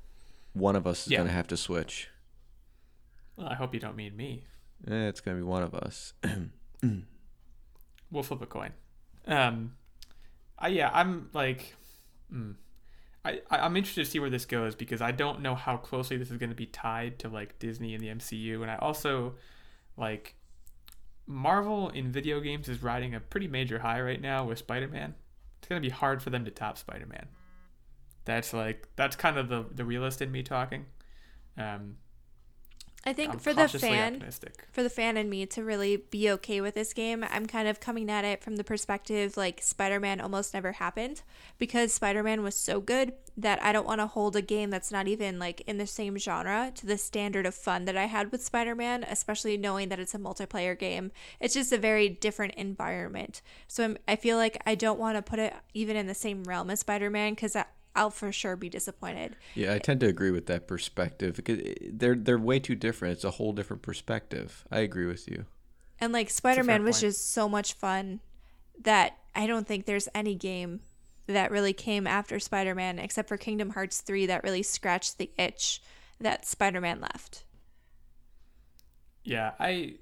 B: one of us is
A: Yeah.
B: gonna have to switch.
A: Well, I hope you don't mean me.
B: Eh, it's gonna be one of us.
A: We'll flip a coin. Um, I yeah, I'm like, mm, I I'm interested to see where this goes because I don't know how closely this is going to be tied to like Disney and the MCU, and I also like Marvel in video games is riding a pretty major high right now with Spider-Man. It's going to be hard for them to top Spider-Man. That's like that's kind of the the realist in me talking. Um,
C: I think
A: I'm
C: for the fan,
A: optimistic.
C: for the fan and me to really be okay with this game, I'm kind of coming at it from the perspective like Spider Man almost never happened because Spider Man was so good that I don't want to hold a game that's not even like in the same genre to the standard of fun that I had with Spider Man, especially knowing that it's a multiplayer game. It's just a very different environment. So I'm, I feel like I don't want to put it even in the same realm as Spider Man because I'll for sure be disappointed.
B: yeah, I tend to agree with that perspective. because They're they're way too different. It's a whole different perspective. I agree with you.
C: And like Spider Man was
A: point.
C: just so much fun that I don't think there's any game that really came after Spider Man except for Kingdom Hearts 3 that really scratched the itch that Spider Man left.
A: Yeah, I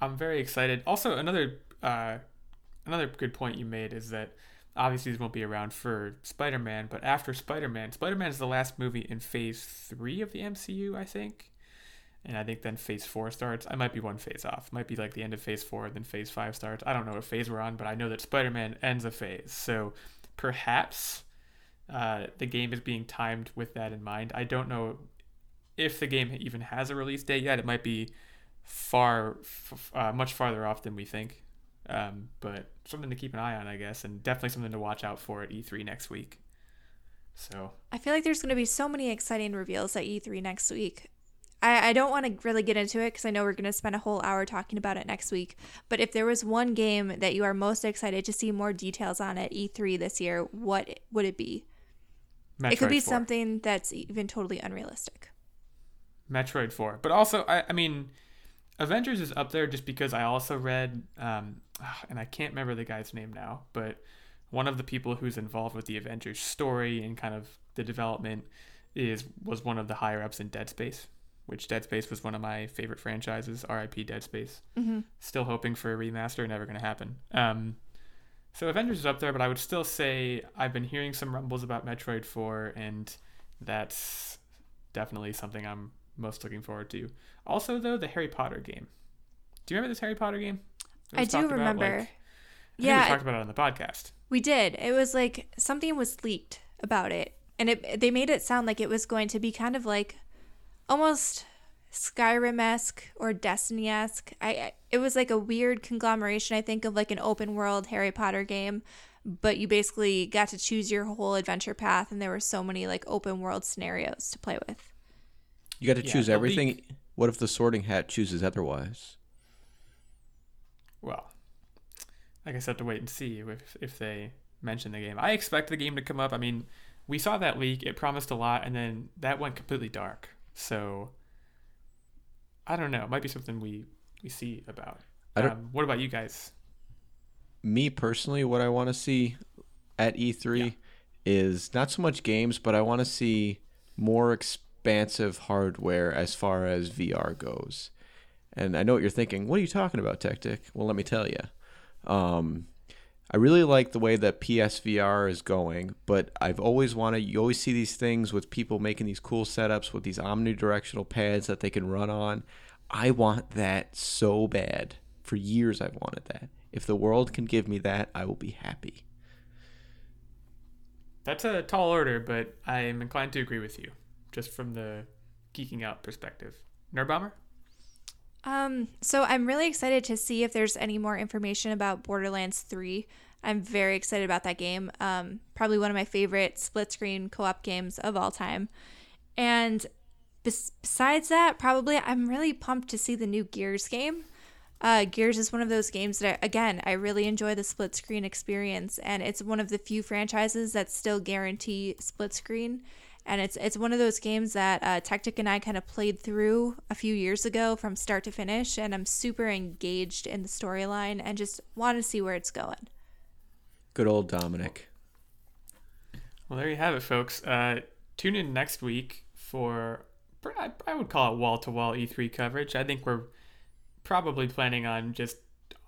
A: I'm very excited. Also, another uh, another good point you made is that obviously these won't be around for Spider-Man, but after Spider-Man, Spider-Man is the last movie in Phase Three of the MCU, I think, and I think then Phase Four starts. I might be one phase off. Might be like the end of Phase Four, then Phase Five starts. I don't know what phase we're on, but I know that Spider-Man ends a phase, so perhaps uh, the game is being timed with that in mind. I don't know if the game even has a release date yet. It might be far, f- uh, much farther off than we think. Um, but something to keep an eye on, I guess, and definitely something to watch out for at E3 next week. So
C: I feel like there's going to be so many exciting reveals at E3 next week. I, I don't want to really get into it because I know we're going to spend a whole hour talking about it next week. But if there was one game that you are most excited to see more details on at E3 this year, what would it be? it could be
A: 4.
C: something that's even totally unrealistic.
A: Metroid 4. But also, I, I mean, Avengers is up there just because I also read, um, and I can't remember the guy's name now, but one of the people who's involved with the Avengers story and kind of the development is was one of the higher ups in Dead Space, which Dead Space was one of my favorite franchises. R.I.P. Dead Space.
C: Mm-hmm.
A: Still hoping for a remaster, never going to happen. Um, so Avengers is up there, but I would still say I've been hearing some rumbles about Metroid 4, and that's definitely something I'm most looking forward to. Also, though, the Harry Potter game. Do you remember this Harry Potter game? It
C: I do
A: talked about,
C: remember.
A: like- I think
C: Yeah,
A: we talked about it on the podcast.
C: We did. It was like something was leaked about it, and it they made it sound like it was going to be kind of like almost Skyrim esque or Destiny esque. I I- it was like a weird conglomeration. I think of like an open world Harry Potter game, but you basically got to choose your whole adventure path, and there were so many like open world scenarios to play with.
B: You got to
A: Yeah,
B: choose
A: the
B: everything.
A: leak-
B: What if the Sorting Hat chooses otherwise?
A: Well, I guess I have to wait and see if if they mention the game. I expect the game to come up. I mean, we saw that leak; it promised a lot, and then that went completely dark. So I don't know. It might be something we we see about. Um, what about you guys?
B: me personally, what I want to see at E3
A: Yeah.
B: is not so much games, but I want to see more expansive hardware as far as VR goes. And I know what you're thinking. What are you talking about, Tactic? Well, let me tell you. Um, I really like the way that PSVR is going, but I've always wanted. You always see these things with people making these cool setups with these omnidirectional pads that they can run on. I want that so bad. For years, I've wanted that. If the world can give me that, I will be happy.
A: That's a tall order, but I am inclined to agree with you, just from the geeking out perspective. Nerd Bomber?
C: Um, so I'm really excited to see if there's any more information about Borderlands 3. I'm very excited about that game. Um, probably one of my favorite split screen co op games of all time. And bes- besides that, probably I'm really pumped to see the new Gears game. Uh, Gears is one of those games that, I, again, I really enjoy the split screen experience, and it's one of the few franchises that still guarantee split screen. And it's it's one of those games that uh, Tactic and I kind of played through a few years ago from start to finish, and I'm super engaged in the storyline and just want to see where it's going.
B: Good old Dominic.
A: Well, there you have it, folks. Uh, tune in next week for I, I would call it wall to wall E3 coverage. I think we're probably planning on just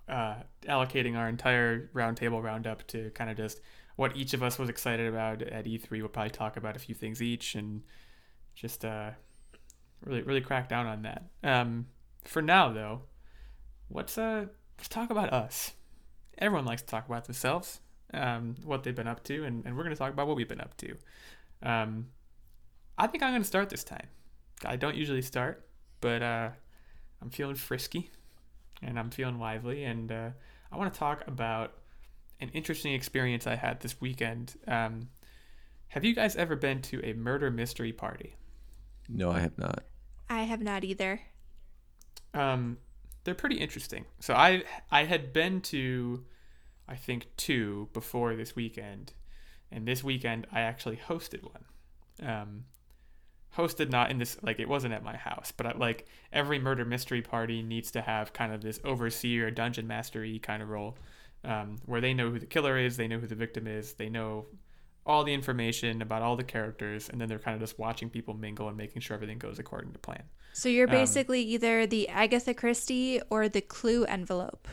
A: uh, allocating our entire roundtable roundup to kind of just what each of us was excited about at E3. We'll probably talk about a few things each and just uh, really really crack down on that. Um, for now, though, let's uh, let's talk about us. Everyone likes to talk about themselves, um, what they've been up to, and, and we're going to talk about what we've been up to. Um, I think I'm going to start this time. I don't usually start, but uh, I'm feeling frisky and I'm feeling lively, and uh, I want to talk about an interesting experience I had this weekend. Um, have you guys ever been to a murder mystery party?
B: No, I have not.
C: I have not either.
A: Um, they're pretty interesting. So I I had been to, I think two before this weekend, and this weekend I actually hosted one. Um, hosted not in this like it wasn't at my house but like every murder mystery party needs to have kind of this overseer dungeon mastery kind of role um, where they know who the killer is they know who the victim is they know all the information about all the characters and then they're kind of just watching people mingle and making sure everything goes according to plan
C: so you're um, basically um, either the agatha christie or the clue envelope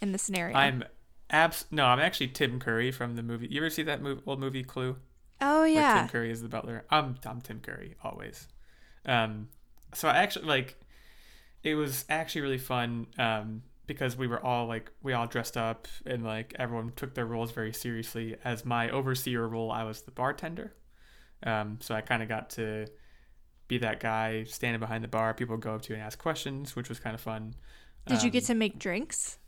C: in the scenario
A: i'm abs no i'm actually tim curry from the movie you ever see that movie, old movie clue
C: Oh yeah.
A: Tim Curry is the butler. I'm I'm Tim Curry always. Um, so I actually like it was actually really fun um, because we were all like we all dressed up and like everyone took their roles very seriously. As my overseer role, I was the bartender. Um, so I kind of got to be that guy standing behind the bar. People go up to and ask questions, which was kind of fun.
C: Did um, you get um, to make drinks?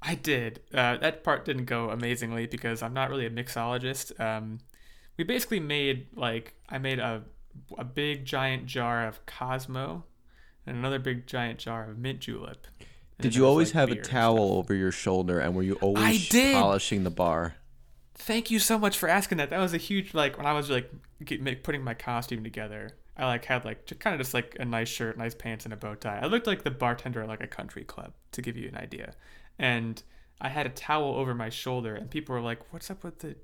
A: I did. Uh, that part didn't go amazingly because I'm not really a mixologist. Um, we basically made like I made a a big giant jar of Cosmo and another big giant jar of mint julep.
B: Did you always like have a towel over your shoulder and were you always polishing the bar?
A: Thank you so much for asking that. That was a huge like when I was like get, putting my costume together. I like had like kind of just like a nice shirt, nice pants, and a bow tie. I looked like the bartender at like a country club to give you an idea, and I had a towel over my shoulder, and people were like, "What's up with the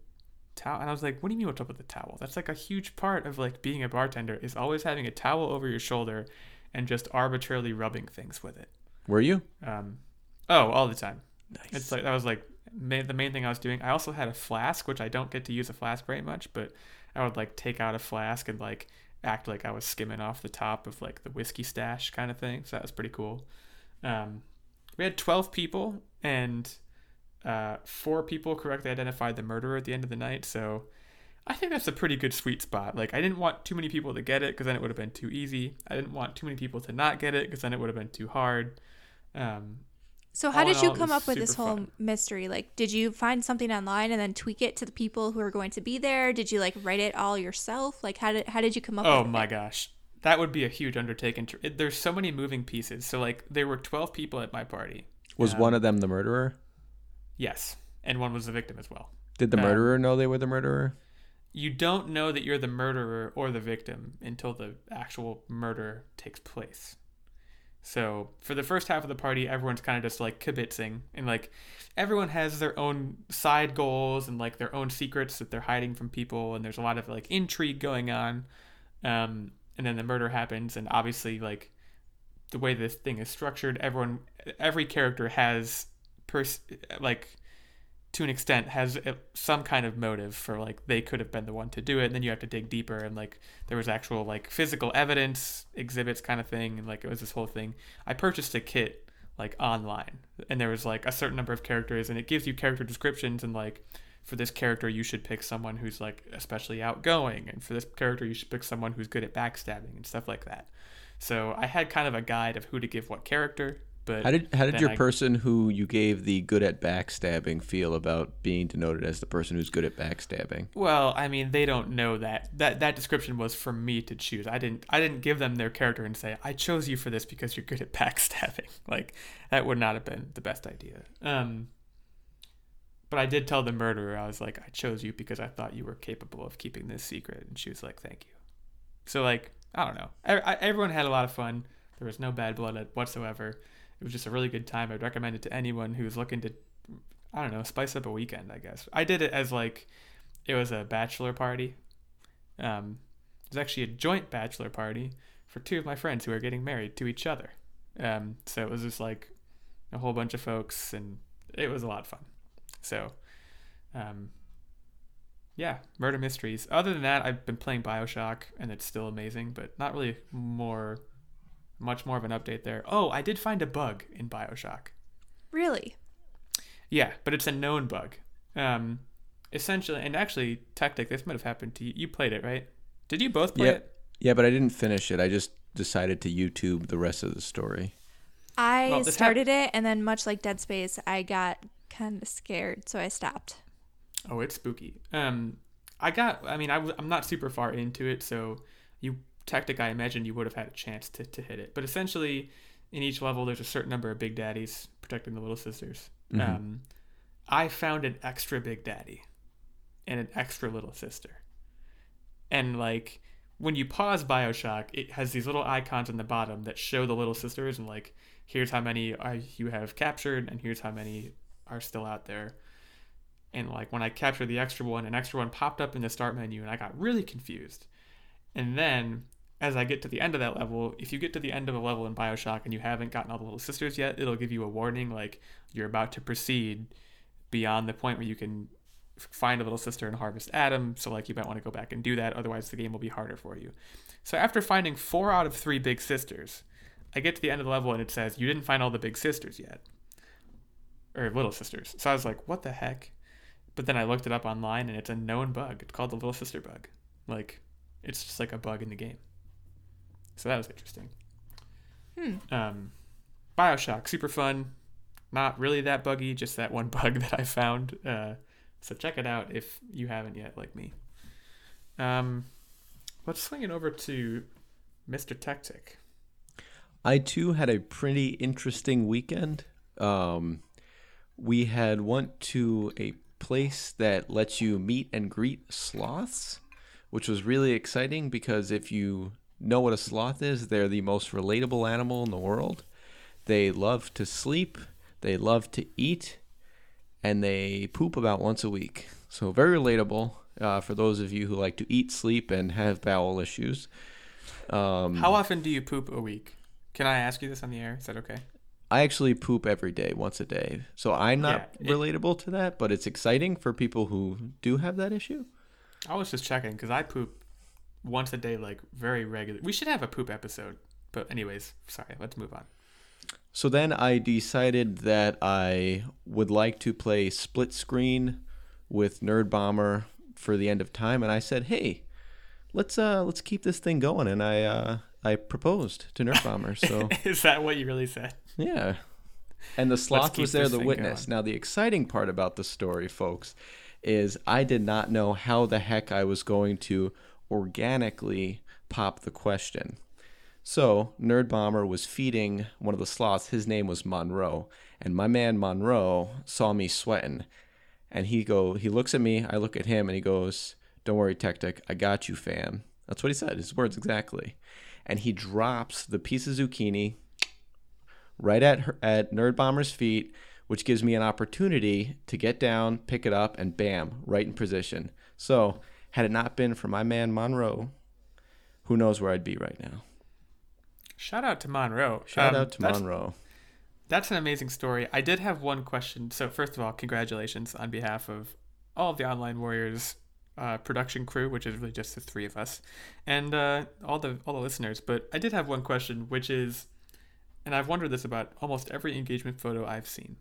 A: towel and i was like what do you mean what's up with the towel that's like a huge part of like being a bartender is always having a towel over your shoulder and just arbitrarily rubbing things with it
B: were you
A: um oh all the time nice. it's like that was like ma- the main thing i was doing i also had a flask which i don't get to use a flask very much but i would like take out a flask and like act like i was skimming off the top of like the whiskey stash kind of thing so that was pretty cool um we had 12 people and uh, four people correctly identified the murderer at the end of the night. So I think that's a pretty good sweet spot. Like, I didn't want too many people to get it because then it would have been too easy. I didn't want too many people to not get it because then it would have been too hard. Um,
C: so how did you come up with this whole fun. mystery? Like, did you find something online and then tweak it to the people who are going to be there? Did you like write it all yourself? Like, how did how did you come up?
A: Oh
C: with
A: my
C: it?
A: gosh, that would be a huge undertaking. There's so many moving pieces. So like, there were 12 people at my party.
B: Was um, one of them the murderer?
A: Yes and one was the victim as well.
B: Did the um, murderer know they were the murderer?
A: You don't know that you're the murderer or the victim until the actual murder takes place. So for the first half of the party, everyone's kind of just like kibitzing, and like everyone has their own side goals and like their own secrets that they're hiding from people, and there's a lot of like intrigue going on. Um, and then the murder happens, and obviously like the way this thing is structured, everyone, every character has pers- like to an extent has some kind of motive for like they could have been the one to do it. And then you have to dig deeper and like there was actual like physical evidence exhibits kind of thing. And like it was this whole thing. I purchased a kit like online. And there was like a certain number of characters. And it gives you character descriptions and like for this character you should pick someone who's like especially outgoing. And for this character you should pick someone who's good at backstabbing and stuff like that. So i had kind of a guide of who to give what character But
B: How did how did your
A: I-
B: person who you gave the good at backstabbing feel about being denoted as the person who's good at backstabbing?
A: Well, I mean, they don't know that. That that description was for me to choose. I didn't I didn't give them their character and say, "I chose you for this because you're good at backstabbing." Like that would not have been the best idea. Um but I did tell the murderer, I was like, "I chose you because I thought you were capable of keeping this secret." And she was like, "Thank you." So like, I don't know. I, I, everyone had a lot of fun. There was no bad blood whatsoever. It was just a really good time. I'd recommend it to anyone who's looking to I don't know, spice up a weekend, I guess. I did it as like it was a bachelor party. Um, it was actually a joint bachelor party for two of my friends who are getting married to each other. Um, so it was just like a whole bunch of folks, and it was a lot of fun. So, um, yeah, murder mysteries. Other than that, I've been playing Bioshock, and it's still amazing, but not really more, much more of an update there. Oh, I did find a bug in Bioshock.
C: Really?
A: Yeah, but it's a known bug. Um, essentially, and actually, Tactic, this might have happened to you. You played it, right? Did you both play
B: Yeah.
A: it?
B: Yeah, but I didn't finish it. I just decided to YouTube the rest of the story.
C: I
A: Well, this hap-
C: started it, and then much like Dead Space, I got kind of scared, so I stopped.
A: Oh, it's spooky. Um, I got. I mean, I w- I'm not super far into it, so you Tactic. I imagine you would have had a chance to to hit it. But essentially, in each level, there's a certain number of big daddies protecting the little sisters.
B: Mhm.
A: Um, I found an extra big daddy and an extra little sister, and like when you pause Bioshock, it has these little icons on the bottom that show the little sisters and like here's how many are you have captured and here's how many are still out there. And like when I captured the extra one, an extra one popped up in the start menu and I got really confused. And then as I get to the end of that level, if you get to the end of a level in BioShock and you haven't gotten all the little sisters yet, it'll give you a warning like you're about to proceed beyond the point where you can find a little sister and harvest Adam. So like you might want to go back and do that, otherwise the game will be harder for you. So after finding four out of three big sisters, I get to the end of the level and it says you didn't find all the big sisters yet, or little sisters. So I was like, what the heck? But then I looked it up online and it's a known bug. It's called the little sister bug. Like it's just like a bug in the game. So that was interesting.
C: Hmm.
A: Um, Bioshock, super fun. Not really that buggy, just that one bug that I found. Uh, so check it out if you haven't yet, like me. Um, let's swing it over to Mr. Tactic.
B: I too had a pretty interesting weekend. Um, we had went to a place that lets you meet and greet sloths, which was really exciting because if you know what a sloth is, they're the most relatable animal in the world. They love to sleep, they love to eat, and they poop about once a week. So very relatable uh, for those of you who like to eat, sleep, and have bowel issues. Um,
A: How often do you poop a week? Can I ask you this on the air? Is that okay?
B: I actually poop every day, once a day. So I'm not
A: Yeah, it-
B: relatable to that, but it's exciting for people who do have that issue.
A: I was just checking because I poop once a day, like very regular. We should have a poop episode. But anyways, sorry. Let's move on.
B: So then I decided that I would like to play split screen with Nerd Bomber for the end of time, and I said, "Hey, let's uh let's keep this thing going." And I uh I proposed to Nerd Bomber. So
A: Is that what you really said?
B: Yeah. And the sloth was there, the witness.
A: going.
B: Now, the exciting part about the story, folks, is I did not know how the heck I was going to organically pop the question. So, Nerd Bomber was feeding one of the sloths. His name was Monroe. And my man Monroe saw me sweating. And he go he looks at me, I look at him, and he goes, Don't worry, Tactic, I got you, fam. That's what he said, his words exactly. And he drops the piece of zucchini right at her, at Nerd Bomber's feet, which gives me an opportunity to get down, pick it up, and bam, right in position. So, had it not been for my man Monroe, who knows where I'd be right now?
A: Shout out to Monroe.
B: Shout
A: Um,
B: out to
A: that's-
B: Monroe.
A: That's an amazing story. I did have one question. So first of all, congratulations on behalf of all of the Online Warriors uh, production crew, which is really just the three of us, and uh, all the all the listeners. But I did have one question, which is, and I've wondered this about almost every engagement photo I've seen.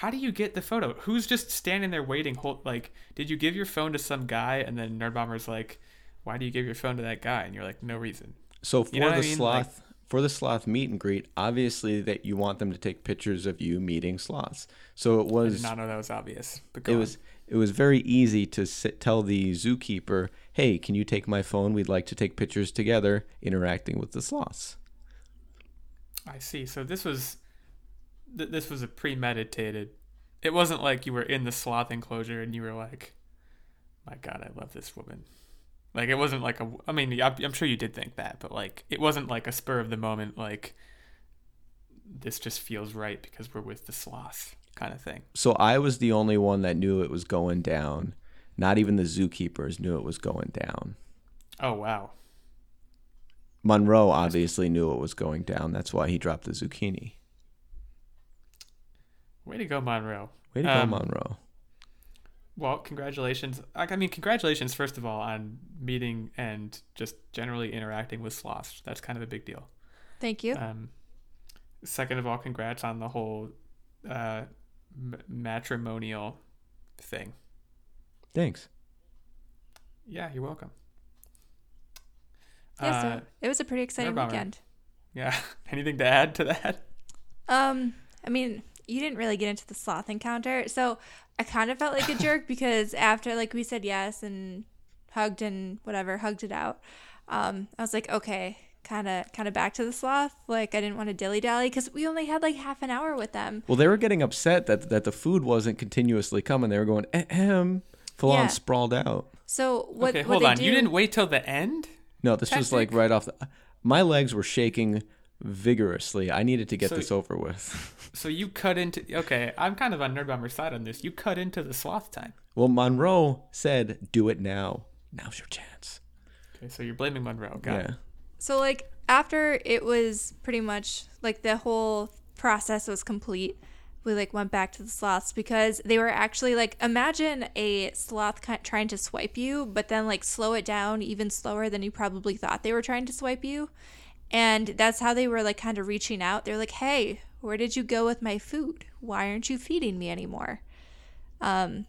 A: How do you get the photo? Who's just standing there waiting? Hold, like, did you give your phone to some guy, and then Nerd Bomber's like, "Why do you give your phone to that guy?" And you're like, "No reason."
B: So for
A: You know
B: the
A: I mean?
B: sloth, for the sloth meet and greet, obviously that you want them to take pictures of you meeting sloths. So it
A: I did
B: was
A: not know that was obvious.
B: It
A: on.
B: was it was very easy to sit, tell the zookeeper, "Hey, can you take my phone? We'd like to take pictures together interacting with the sloths."
A: I see. So this was th- this was a premeditated. It wasn't like you were in the sloth enclosure and you were like, "My God, I love this woman." Like it wasn't like a. I mean, I'm I'm sure you did think that, but like it wasn't like a spur of the moment. Like this just feels right because we're with the sloth kind of thing.
B: So I was the only one that knew it was going down. Not even the zookeepers knew it was going down.
A: Oh wow.
B: Monroe obviously knew it was going down. That's why he dropped the zucchini.
A: Way to go, Monroe.
B: Way to go,
A: Um,
B: Monroe.
A: Well, congratulations. I mean, congratulations first of all on meeting and just generally interacting with sloths. That's kind of a big deal.
C: Thank you.
A: Um, second of all, congrats on the whole uh, m- matrimonial thing.
B: Thanks.
A: Yeah, you're welcome.
C: yeah, so
A: Uh,
C: it was a pretty exciting
A: bummer.
C: weekend.
A: yeah. Anything to add to that?
C: Um, I mean, you didn't really get into the sloth encounter, so I kind of felt like a jerk because after like we said yes and hugged and whatever, hugged it out. Um, I was like, okay, kind of, kind of back to the sloth. Like I didn't want to dilly dally because we only had like half an hour with them.
B: Well, they were getting upset that that the food wasn't continuously coming. They were going ahem, full
C: Yeah.
B: on sprawled out.
C: So what?
A: okay,
C: what
A: hold
C: they
A: on.
C: Do,
A: You didn't wait till the end?
B: No, this was like right off the. My legs were shaking vigorously. I needed to get
A: So-
B: this over with.
A: So you cut into. Okay, I'm kind of on Nerd Bomber's side on this. You cut into the sloth time.
B: Well, Monroe said, "Do it now. Now's your chance."
A: Okay, so you're blaming Monroe. Got
B: yeah.
A: it.
C: So like after it was pretty much like the whole process was complete, we like went back to the sloths because they were actually like imagine a sloth ki- trying to swipe you, but then like slow it down even slower than you probably thought they were trying to swipe you. And that's how they were like kind of reaching out. They're like, "Hey, where did you go with my food? Why aren't you feeding me anymore?" Um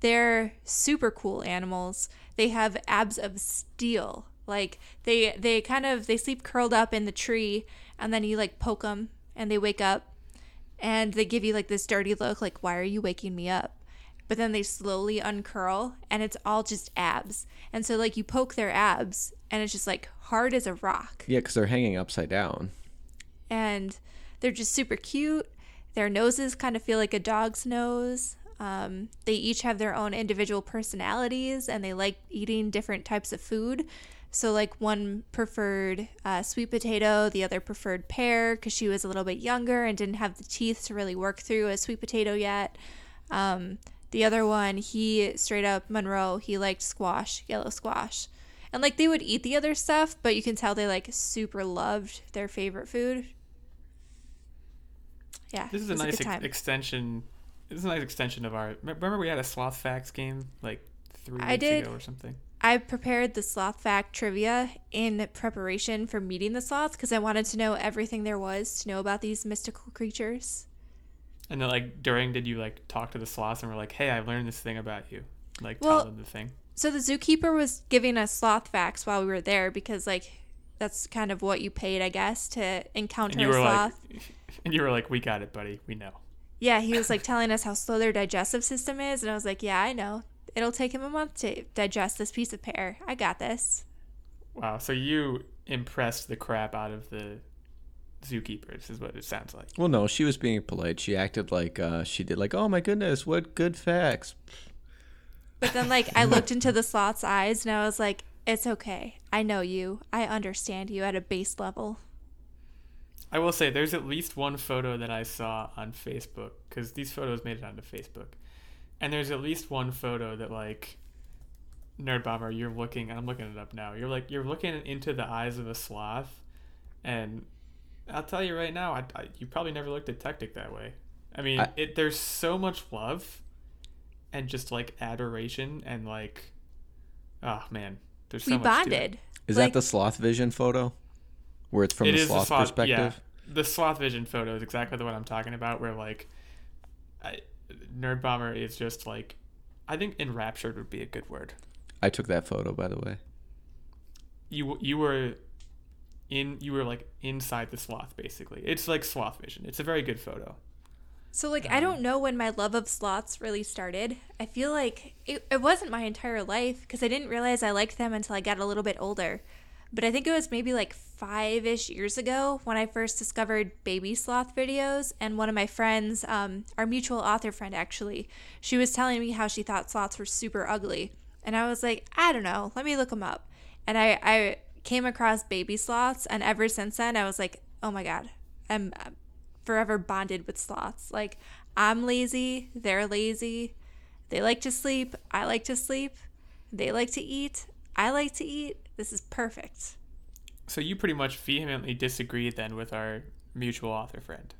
C: they're super cool animals. They have abs of steel. Like they they kind of they sleep curled up in the tree and then you like poke them and they wake up and they give you like this dirty look like why are you waking me up? But then they slowly uncurl and it's all just abs. And so like you poke their abs and it's just like hard as a rock
B: Yeah, because they're hanging upside down.
C: and they're just super cute. Their noses kind of feel like a dog's nose. Um, they each have their own individual personalities and they like eating different types of food. So, like, one preferred uh, sweet potato, the other preferred pear because she was a little bit younger and didn't have the teeth to really work through a sweet potato yet. Um, the other one, he straight up Monroe, he liked squash, yellow squash. And like they would eat the other stuff, but you can tell they like super loved their favorite food. Yeah.
A: This is a nice
C: good
A: ex- extension. This is a nice extension of our. Remember, we had a sloth facts game like three
C: I
A: weeks
C: did.
A: ago or something.
C: I prepared the sloth fact trivia in preparation for meeting the sloths because I wanted to know everything there was to know about these mystical creatures.
A: And then, like during, did you like talk to the sloths and were like, "Hey, I learned this thing about you." Like
C: Well-
A: tell them the thing.
C: So the zookeeper was giving us sloth facts while we were there because like that's kind of what you paid, I guess, to encounter
A: And you
C: a sloth.
A: like, and you were like, "We got it, buddy. We know."
C: Yeah, he was like telling us how slow their digestive system is, and I was like, yeah, I know. It'll take him a month to digest this piece of pear. I got this.
A: Wow. So you impressed the crap out of the zookeepers, is what it sounds like.
B: Well, no, she was being polite. She acted like uh, she did, like, "Oh my goodness, what good facts."
C: But then, like, I looked into the sloth's eyes, and I was like, it's okay. I know you. I understand you at a base level.
A: I will say there's at least one photo that I saw on Facebook because these photos made it onto Facebook, and there's at least one photo that like Nerd Bomber, you're looking. I'm looking it up now. You're like you're looking into the eyes of a sloth, and I'll tell you right now, I, I you probably never looked at Tactic that way. I mean,
B: I-
A: it there's so much love, and just like adoration and like, oh man, there's so
C: we
A: much to it.
C: bonded.
B: Is
C: Like-
B: that the sloth vision photo, where it's from
A: It
B: the
A: is
B: sloth, perspective?
A: Yeah, the sloth vision photo is exactly the one I'm talking about. Where like, I, Nerd Bomber is just like, I think enraptured would be a good word.
B: I took that photo, by the way.
A: You you were, in you were like inside the sloth basically. It's like sloth vision. It's a very good photo.
C: So like I don't know when my love of sloths really started. I feel like it, it wasn't my entire life because I didn't realize I liked them until I got a little bit older. But I think it was maybe like five ish years ago when I first discovered baby sloth videos. And one of my friends, um, our mutual author friend actually, she was telling me how she thought sloths were super ugly. And I was like, I don't know, let me look them up. And I, I came across baby sloths. And ever since then, I was like, oh my God, I'm, forever bonded with sloths. Like, I'm lazy, they're lazy. They like to sleep, I like to sleep. They like to eat, I like to eat. This is perfect.
A: So you pretty much vehemently disagreed then with our mutual author friend.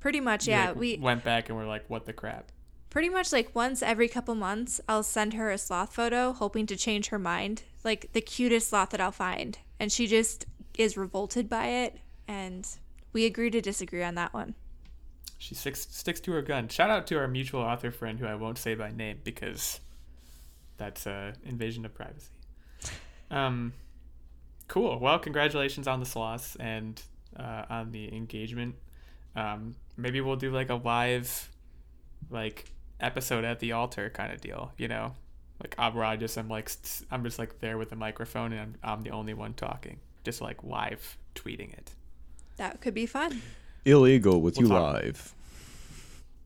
C: Pretty much,
A: You,
C: yeah.
A: like,
C: we
A: went back and we're like, "What the crap."
C: pretty much like once every couple months, I'll send her a sloth photo, hoping to change her mind. Like the cutest sloth that I'll find, and she just is revolted by it. And we agree to disagree on that one.
A: She sticks sticks to her gun. Shout out to our mutual author friend who I won't say by name because that's uh, invasion of privacy. Um, cool. Well, congratulations on the sloths and uh, on the engagement. Um, maybe we'll do like a live, like episode at the altar kind of deal. You know, like uh, where I just am like s- I'm just like there with the microphone and I'm, I'm the only one talking, just like live tweeting it.
C: That could be fun.
B: Illegal with
A: We'll
B: you
A: talk-
B: live.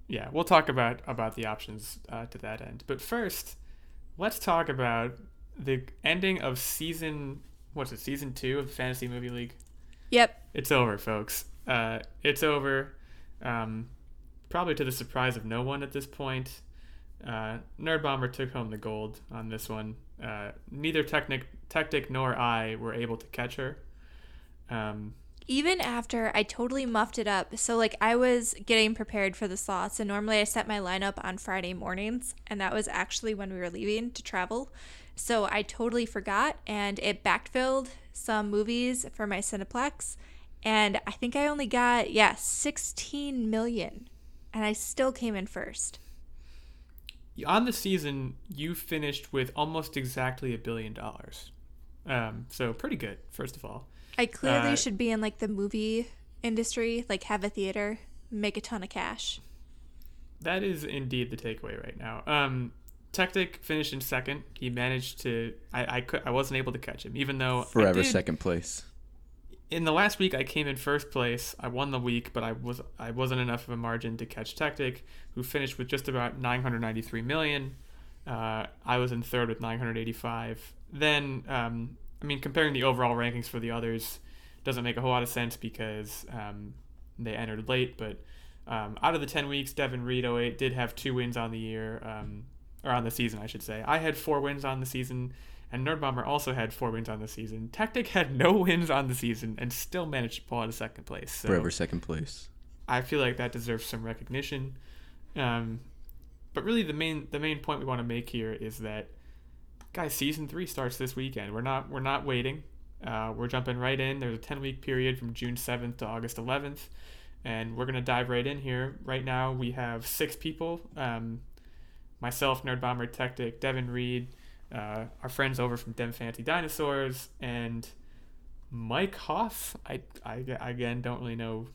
A: Yeah, we'll talk about about the options uh, to that end. But first, let's talk about the ending of season. What's it? Season two of the Fantasy Movie League.
C: Yep.
A: It's over, folks. Uh, it's over. Um, probably to the surprise of no one at this point. Uh, Nerd Bomber took home the gold on this one. Uh, neither Technic, Tactic nor I were able to catch her. Um,
C: even after I totally muffed it up. So like I was getting prepared for the slots and normally I set my lineup on Friday mornings and that was actually when we were leaving to travel. So I totally forgot and it backfilled some movies for my Cineplex and I think I only got yeah, 16 million and I still came in first.
A: On the season, you finished with almost exactly a billion dollars. Um, so pretty good, first of all.
C: I clearly
A: Uh,
C: should be in like the movie industry, like have a theater, make a ton of cash.
A: That is indeed the takeaway right now. Um, Tactic finished in second. He managed to. I I, could, I wasn't able to catch him, even though I
B: Forever
A: did-
B: second place.
A: In the last week, I came in first place. I won the week, but I was I wasn't enough of a margin to catch Tactic, who finished with just about 993 million. Uh, I was in third with 985. Then, um, I mean, comparing the overall rankings for the others doesn't make a whole lot of sense because um, they entered late. But um, out of the 10 weeks, Devin Reed 08 did have two wins on the year, um, or on the season, I should say. I had four wins on the season, and Nerd Bomber also had four wins on the season. Tactic had no wins on the season and still managed to pull out a second place. So
B: Forever second place.
A: I feel like that deserves some recognition. Um, but really, the main the main point we want to make here is that, guys, season three starts this weekend. We're not we're not waiting. Uh, we're jumping right in. There's a ten week period from June seventh to August eleventh, and we're gonna dive right in here. Right now, we have six people. Um, myself, Nerd Bomber Tactic, Devin Reed, uh, our friends over from Dem Fancy Dinosaurs, and Mike Hoff. I, I again don't really know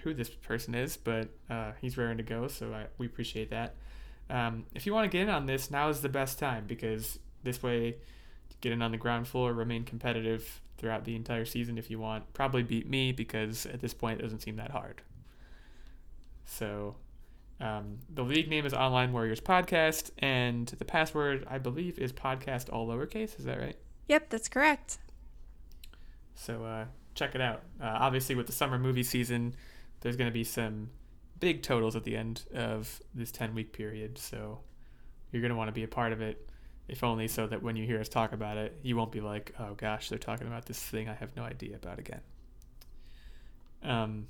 A: who this person is, but uh, he's raring to go, so I, we appreciate that. Um, if you want to get in on this, now is the best time because this way, get in on the ground floor, remain competitive throughout the entire season if you want. Probably beat me because at this point it doesn't seem that hard. So, um, the league name is Online Warriors Podcast, and the password I believe is podcast all lowercase. Is that right?
C: Yep, that's correct.
A: So uh, check it out. Uh, obviously, with the summer movie season, there's going to be some big totals at the end of this 10 week period. So you're going to want to be a part of it, if only so that when you hear us talk about it, you won't be like, oh gosh, they're talking about this thing I have no idea about again. Um,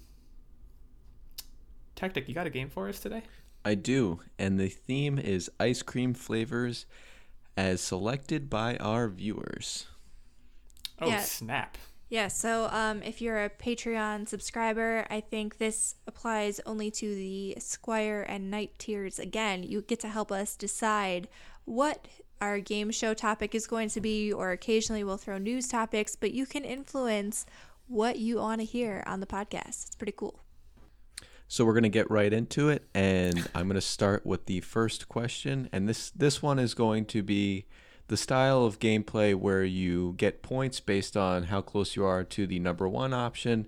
A: Tactic, you got a game for us today?
B: I do, and the theme is ice cream flavors as selected by our viewers.
A: Oh,
C: Yeah.
A: snap.
C: Yeah, so um, if you're a Patreon subscriber, I think this applies only to the Squire and Knight tiers. Again, you get to help us decide what our game show topic is going to be, or occasionally we'll throw news topics, but you can influence what you want to hear on the podcast. It's pretty cool.
B: So we're gonna get right into it, and I'm gonna start with the first question, and this this one is going to be the style of gameplay where you get points based on how close you are to the number one option,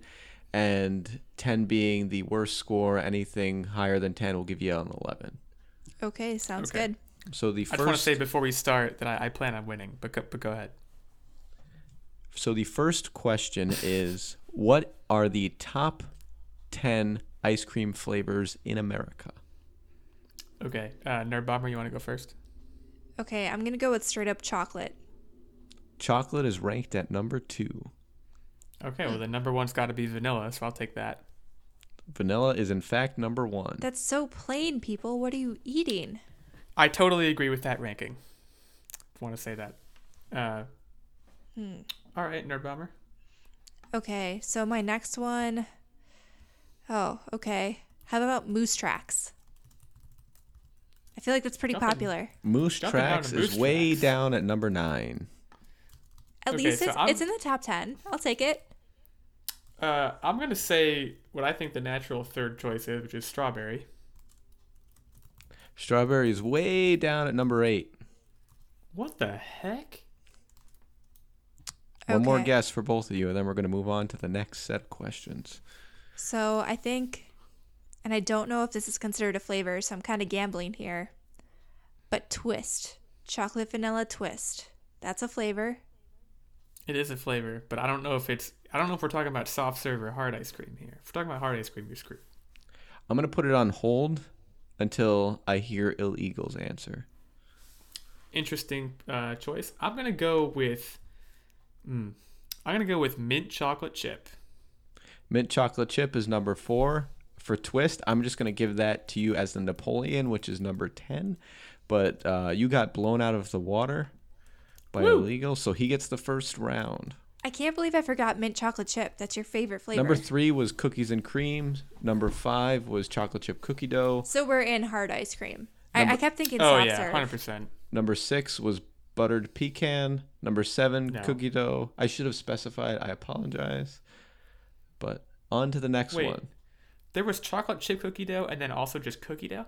B: and 10 being the worst score. Anything higher than 10 will give you an 11.
C: Okay, sounds
A: Okay.
C: good.
B: So the first.
A: I just want to say before we start that I, I plan on winning, but go, but go ahead.
B: So the first question is what are the top 10 ice cream flavors in America?
A: Okay, uh, Nerd Bomber, you want to go first?
C: Okay, I'm going to go with straight up chocolate.
B: Chocolate is ranked at number 2.
A: Okay, well the number one's got to be vanilla, so I'll take that.
B: Vanilla is in fact number 1.
C: That's so plain, people. What are you eating?
A: I totally agree with that ranking. Want to say that? Uh,
C: Hmm.
A: All right, Nerd Bomber.
C: Okay, so my next one Oh, okay. How about moose tracks? I feel like that's pretty
A: Jumping-
C: popular.
B: Moose
A: Jumping down
B: Tracks
A: to
B: is
A: Moose
B: way
A: Tracks.
B: down at number 9.
C: At
A: Okay,
C: least
A: so
C: it's,
A: I'm-
C: it's in the top 10. I'll take it.
A: Uh, I'm gonna say what I think the natural third choice is, which is strawberry.
B: Strawberry is way down at number 8.
A: What the heck?
B: One more guess for both of you and then we're going to move on to the next set of questions.
C: So I think, and I don't know if this is considered a flavor, so I'm kind of gambling here. But twist, chocolate vanilla twist. That's a flavor.
A: It is a flavor, but I don't know if it's. I don't know if we're talking about soft serve or hard ice cream here. If we're talking about hard ice cream, you're screwed.
B: I'm going to put it on hold until I hear Illegal's answer.
A: Interesting uh, choice. I'm gonna go with. Mm, I'm gonna go with mint chocolate chip.
B: Mint chocolate chip is number four. For twist, I'm just going to give that to you as the Neapolitan, which is number 10. But uh, you got blown out of the water by
A: Woo.
B: illegal, so he gets the first round.
C: I can't believe I forgot mint chocolate chip. That's your favorite flavor.
B: Number three was cookies and cream. Number five was chocolate chip cookie dough.
C: so we're in hard ice cream. I,
B: Number-
C: I kept thinking
A: Oh
C: soft
A: yeah,
C: serve.
A: hundred percent.
B: Number six was buttered pecan. Number seven,
A: No.
B: cookie dough. I should have specified. I apologize. But on to the next
A: Wait.
B: one.
A: There was chocolate chip cookie dough, and then also just cookie dough.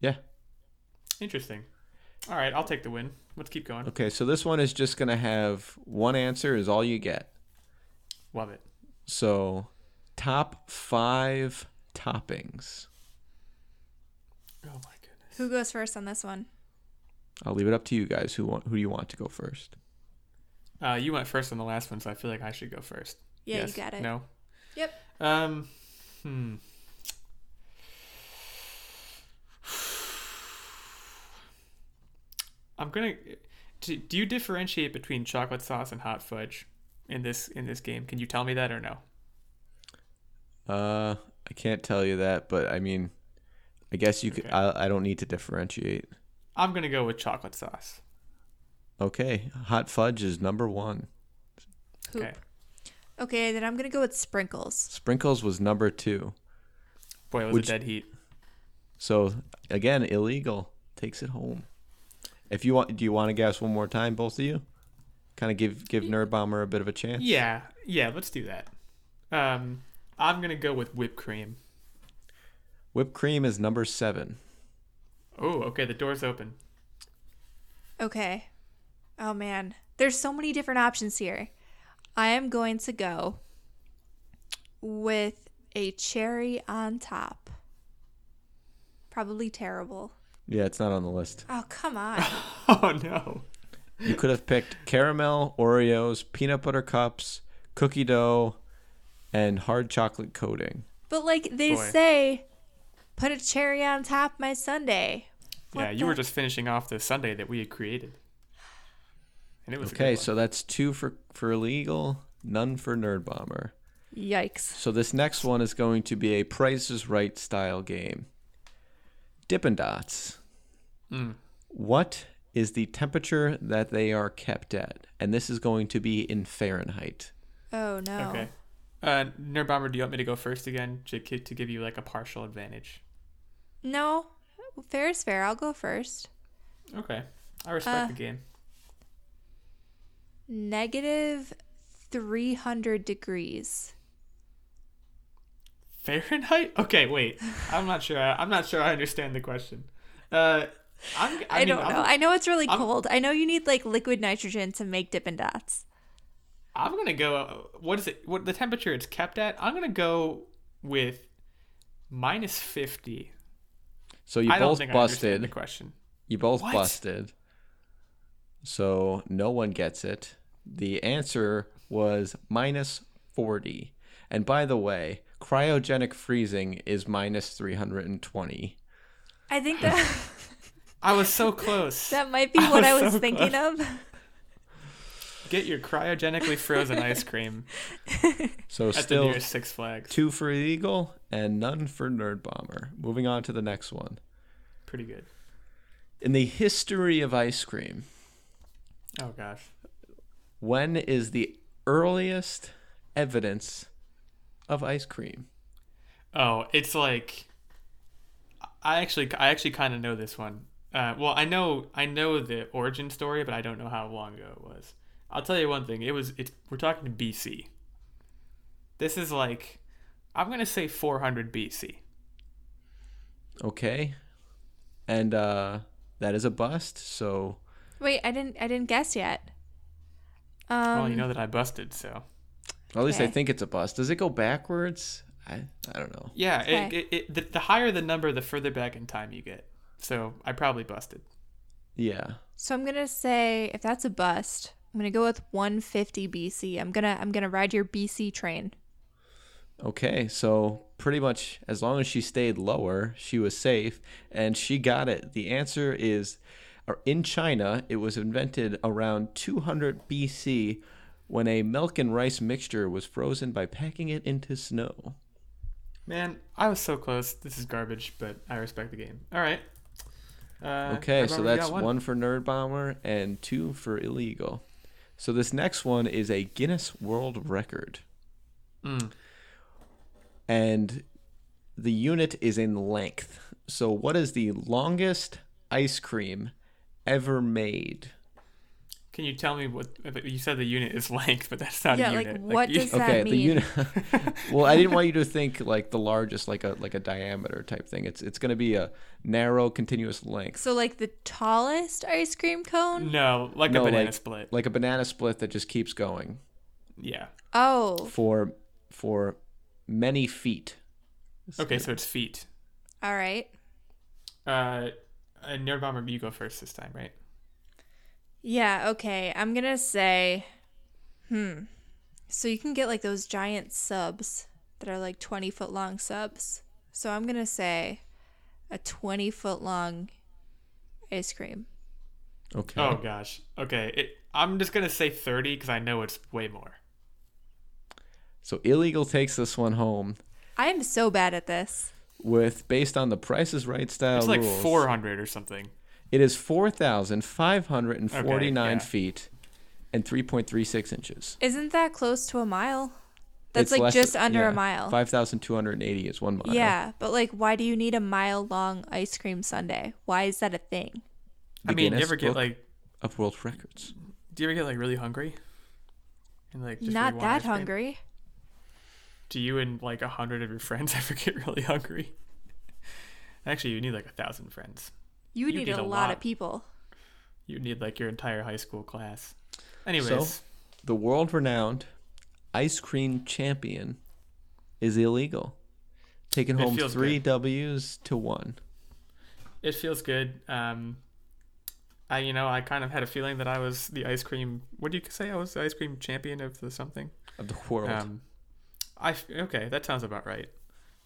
B: Yeah.
A: Interesting. All right, I'll take the win. Let's keep going.
B: Okay, so this one is just going to have one answer, is all you get.
A: Love it.
B: So, top five toppings.
A: Oh my goodness.
C: Who goes first on this one?
B: I'll leave it up to you guys. Who want? Who do you want to go first?
A: Uh, you went first on the last one, so I feel like I should go first.
C: Yeah,
A: Yes?
C: you got it.
A: No.
C: Yep.
A: Um. Hmm. I'm gonna. Do, do you differentiate between chocolate sauce and hot fudge in this in this game? Can you tell me that or no?
B: Uh, I can't tell you that, but I mean, I guess you could.
A: Okay.
B: I, I don't need to differentiate.
A: I'm gonna go with chocolate sauce.
B: Okay, hot fudge is number one.
C: Hoop.
A: Okay.
C: Okay, then I'm gonna go with sprinkles.
B: Sprinkles was number two.
A: Boy, it was
B: Which-
A: a dead heat.
B: So again, illegal takes it home. If you want, do you want to guess one more time, both of you? Kind of give give Nerd Bomber a bit of a chance.
A: Yeah, yeah. Let's do that. Um, I'm gonna go with whipped cream.
B: Whipped cream is number seven.
A: Oh, okay. The door's open.
C: Okay. Oh man, there's so many different options here. I am going to go with a cherry on top. Probably terrible.
B: Yeah, it's not on the list.
C: Oh, come on.
A: Oh no.
B: You could have picked caramel, Oreos, peanut butter cups, cookie dough, and hard chocolate coating.
C: But like they
A: Boy.
C: say, put a cherry on top my sundae.
A: Yeah,
C: What
A: you were just finishing off the sundae that we had created. And it was
B: Okay, so that's two for for illegal, none for Nerd Bomber.
C: Yikes.
B: So this next one is going to be a Price is Right style game. Dippin' Dots.
A: one.
B: What is the temperature that they are kept at? And this is going to be in Fahrenheit.
C: Oh no.
A: Mm, okay. Uh, Nerd Bomber, do you want me to go first again to, to give you like a partial advantage?
C: No. Fair is fair. I'll go first.
A: Okay. I respect
C: Uh,
A: the game.
C: Negative 300 degrees.
A: Fahrenheit? Okay, wait. I'm not sure. I, I'm not sure I understand the question. Uh, I'm, I,
C: I,
A: mean,
C: don't
A: I'm,
C: know. I know it's really
A: I'm-
C: cold. I know you need like liquid nitrogen to make Dippin' Dots.
A: I'm gonna go. What is it? What the temperature it's kept at? I'm gonna go with minus fifty.
B: So you
A: I don't
B: both
A: think I
B: busted.
A: the question.
B: You both
A: What?
B: busted. So no one gets it. The answer was minus 40. And by the way, cryogenic freezing is minus 320.
C: I think that
A: I was so close.
C: that might be what I
A: was
C: was
A: so
C: thinking of.
A: Get your cryogenically frozen ice cream
B: So
A: at the
B: still
A: nearest Six Flags.
B: two for Eagle and none for Nerd Bomber. Moving on to the next one.
A: Pretty good.
B: In the history of ice cream,
A: Oh gosh.
B: when is the earliest evidence of ice cream?
A: Oh, it's like I actually I actually kind of know this one. Uh, well, I know I know the origin story, but I don't know how long ago it was. I'll tell you one thing. It was it's we're talking BC. This is like I'm gonna say 400 BC.
B: Okay. And uh that is a bust, so
C: Wait, I didn't I didn't guess yet. Um
A: well, you know that I busted, so
B: at least I think it's a bust. Does it go backwards? I I don't know.
A: yeah.
C: Okay.
A: it, it, the, the higher the number, the further back in time you get. So I probably busted.
B: Yeah.
C: so I'm going to say if that's a bust, I'm going to go with 150 BC. I'm going to I'm going to ride your BC train.
B: Okay, so pretty much as long as she stayed lower, she was safe, and she got it. The answer is or in China, it was invented around 200 BC when a milk and rice mixture was frozen by packing it into snow.
A: Man, I was so close. This is garbage, but I respect the game. All right. Uh,
B: Okay, so that's
A: you
B: one. for Nerd Bomber and two for illegal. So this next one is a Guinness World Record.
A: Mm.
B: And the unit is in length. So what is the longest ice cream ever made?
A: Can you tell me what you said? The unit is length, but that's not
C: Yeah,
A: a
C: like, what
A: you-
C: does that
B: okay, the
C: mean?
B: unit Well, I didn't want you to think like the largest like a like a diameter type thing. It's it's going to be a narrow continuous length.
C: So like the tallest ice cream cone?
A: No, like
B: No,
A: a banana
B: like-
A: split.
B: Like a banana split that just keeps going
A: Yeah.
C: Oh.
B: for for many feet.
A: Okay, so it's feet.
C: All right.
A: Uh, uh, Nerd Bomber, you go first this time, right?
C: Yeah, okay. I'm going to say hmm. So you can get like those giant subs that are like 20 foot long subs. So I'm going to say a 20 foot long ice cream.
B: Okay.
A: Oh gosh. Okay. It, I'm just gonna say 30 because I know it's way more.
B: So illegal takes this one home
C: I am so bad at this.
B: With based on the Price is Right style
A: It's like
B: rules.
A: 400 or something.
B: It is four thousand five hundred and forty nine
A: yeah.
B: feet and three point three six inches.
C: Isn't that close to a mile? That's
B: It's
C: like
B: less-
C: just under
B: yeah,
C: a mile.
B: Five thousand two hundred and eighty is one mile.
C: Yeah, but like why do you need a mile long ice cream sundae? Why is that a thing?
B: The
A: I mean,
B: Guinness
A: you ever get like,
B: of world records.
A: do you ever get like really hungry? And like just
C: Not
A: really
C: that
A: ice cream?
C: hungry.
A: Do you and like a hundred of your friends ever get really hungry? Actually, you need like a thousand friends.
C: You would need,
A: need
C: a,
A: a
C: lot,
A: lot.
C: of people.
A: You need like your entire high school class. Anyways,
B: So? The world renowned ice cream champion is illegal. Taking
A: It
B: home three
A: good.
B: W's to one.
A: it feels good. Um, I you know I kind of had a feeling that I was the ice cream. What do you say? I was the ice cream champion of the something.
B: Of the world.
A: Um, I f- okay, that sounds about right.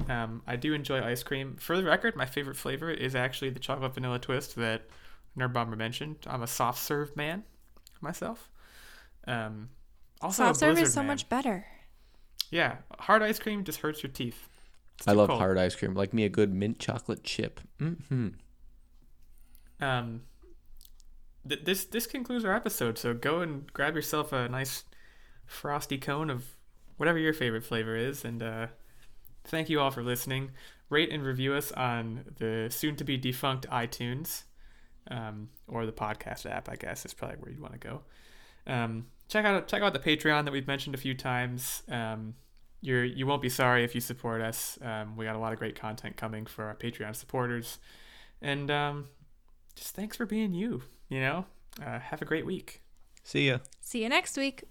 A: Um, I do enjoy ice cream. For the record, my favorite flavor is actually the chocolate vanilla twist that Nerd Bomber mentioned. I'm a soft serve man myself. Um, also,
C: Soft
A: a
C: serve is so
A: man.
C: much better.
A: Yeah, hard ice cream just hurts your teeth.
B: I love
A: cold.
B: hard ice cream. Like me a good mint chocolate chip. hmm
A: Um, th- this this concludes our episode. So go and grab yourself a nice frosty cone of whatever your favorite flavor is, and uh, thank you all for listening. Rate and review us on the soon to be defunct iTunes. um, or the podcast app. I guess is probably where you'd want to go. Um, check out check out the Patreon that we've mentioned a few times. Um, you're you won't be sorry if you support us. Um, we got a lot of great content coming for our Patreon supporters, and um, just thanks for being you. You know, uh, have a great week.
D: See ya.
C: See you next week.